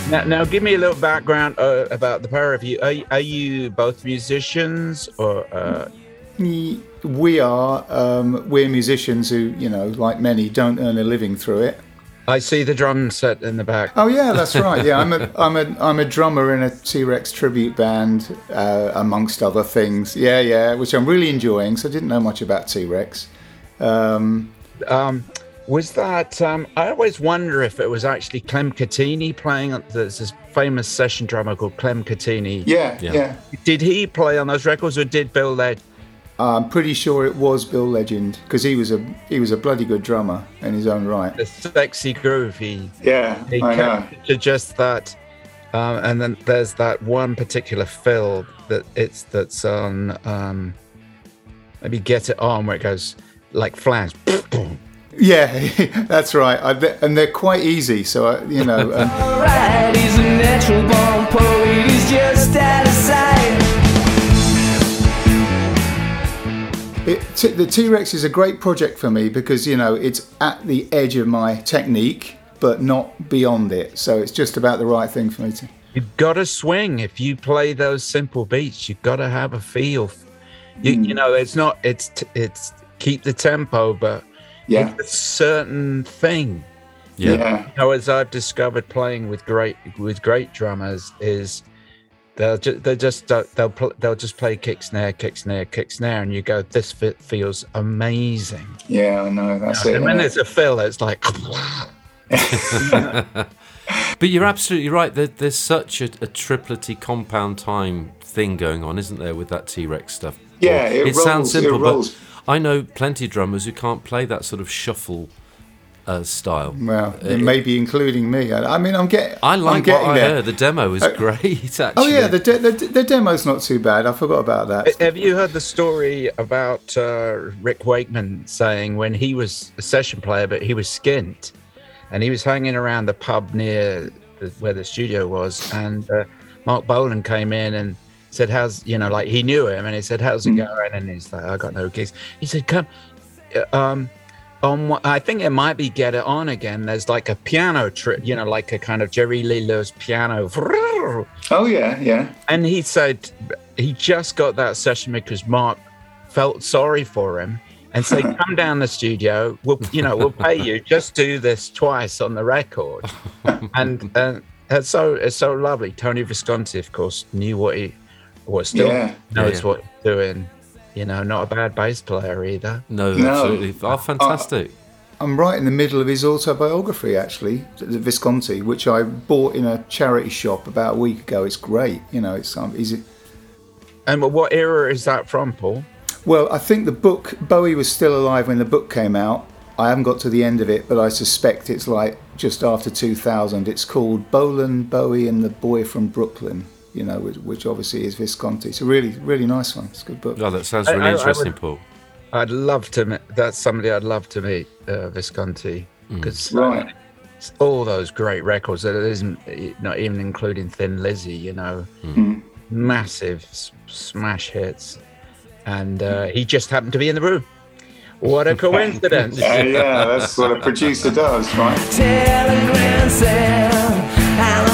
Now, now give me a little background uh, about the pair of you. Are, are you both musicians or? Uh, We are um, we're musicians who, you know, like many, don't earn a living through it. I see the drum set in the back. Oh yeah, that's right. Yeah, I'm a I'm a I'm a drummer in a T Rex tribute band, uh, amongst other things. Yeah, yeah, which I'm really enjoying. So I didn't know much about T Rex. Um, Um, was that? Um, I always wonder if it was actually Clem Cattini playing. on- There's this famous session drummer called Clem Cattini. yeah, Yeah. yeah, Did he play on those records, or did Bill Led? I'm pretty sure it was Bill Legend because he was a he was a bloody good drummer in his own right. The sexy groove. He Yeah, he I know. to just that. Um, and then there's that one particular fill that it's that's on. Um, maybe get it on where it goes like flash. Yeah, that's right. I, and they're quite easy. So I, you know. Um, Alright, he's a natural born poet, he's just out of sight. It, t- the T Rex is a great project for me because you know it's at the edge of my technique, but not beyond it. So it's just about the right thing for me to. You've got to swing if you play those simple beats. You've got to have a feel. You, you know, it's not. It's t- it's keep the tempo, but Yeah. it's a certain thing. Yeah. Yeah. You know, as I've discovered playing with great with great drummers is they'll just they just they'll pl- they'll just play kick snare kick snare kick snare and you go this fit feels amazing Yeah, I know. That's it. and when yeah. there's a fill it's like But you're absolutely right. There, there's such a, a triplety compound time thing going on, isn't there, with that T Rex stuff? Yeah, it sounds rolls, it simple, rolls. but I know plenty of drummers who can't play that sort of shuffle uh, style. Well, it may be including me. I, I mean, I'm getting. I I'm like what I heard. The demo is Uh, great. Actually. Oh yeah, the, de- the the demo's not too bad. I forgot about that. Have you heard the story about uh, Rick Wakeman saying when he was a session player, but he was skint, and he was hanging around the pub near the, where the studio was, and uh, Marc Bolan came in and said, "How's you know like he knew him, and he said, "How's it going?" And he's like, "I got no gigs." He said, "Come." uh, Um, on I think it might be Get It On again. There's like a piano trip, you know, like a kind of Jerry Lee Lewis piano. Oh yeah, yeah. And he said he just got that session because Marc felt sorry for him. and say, "Come down the studio. We'll, you know, we'll pay you. Just do this twice on the record." and uh, it's so it's so lovely. Tony Visconti, of course, knew what he was still Yeah. knows Yeah. what he's doing. You know, not a bad bass player either. No, No. absolutely. Oh, fantastic. I'm right in the middle of his autobiography, actually, the Visconti, which I bought in a charity shop about a week ago. It's great, you know. It's um, is it? And what era is that from, Paul? Well, I think the book Bowie was still alive when the book came out. I haven't got to the end of it, but I suspect it's like just after 2000. It's called Bolan Bowie and the Boy from Brooklyn. You know, which, which obviously is Visconti. It's a really, really nice one. It's a good book. Oh, that sounds really I- I interesting, would- Paul. I'd love to. meet That's somebody I'd love to meet, uh, Visconti, because Right. all those great records that isn't not even including Thin Lizzy, you know, massive s- smash hits, and uh, he just happened to be in the room. What a coincidence! yeah, that's what a producer does, right? Telegram Sam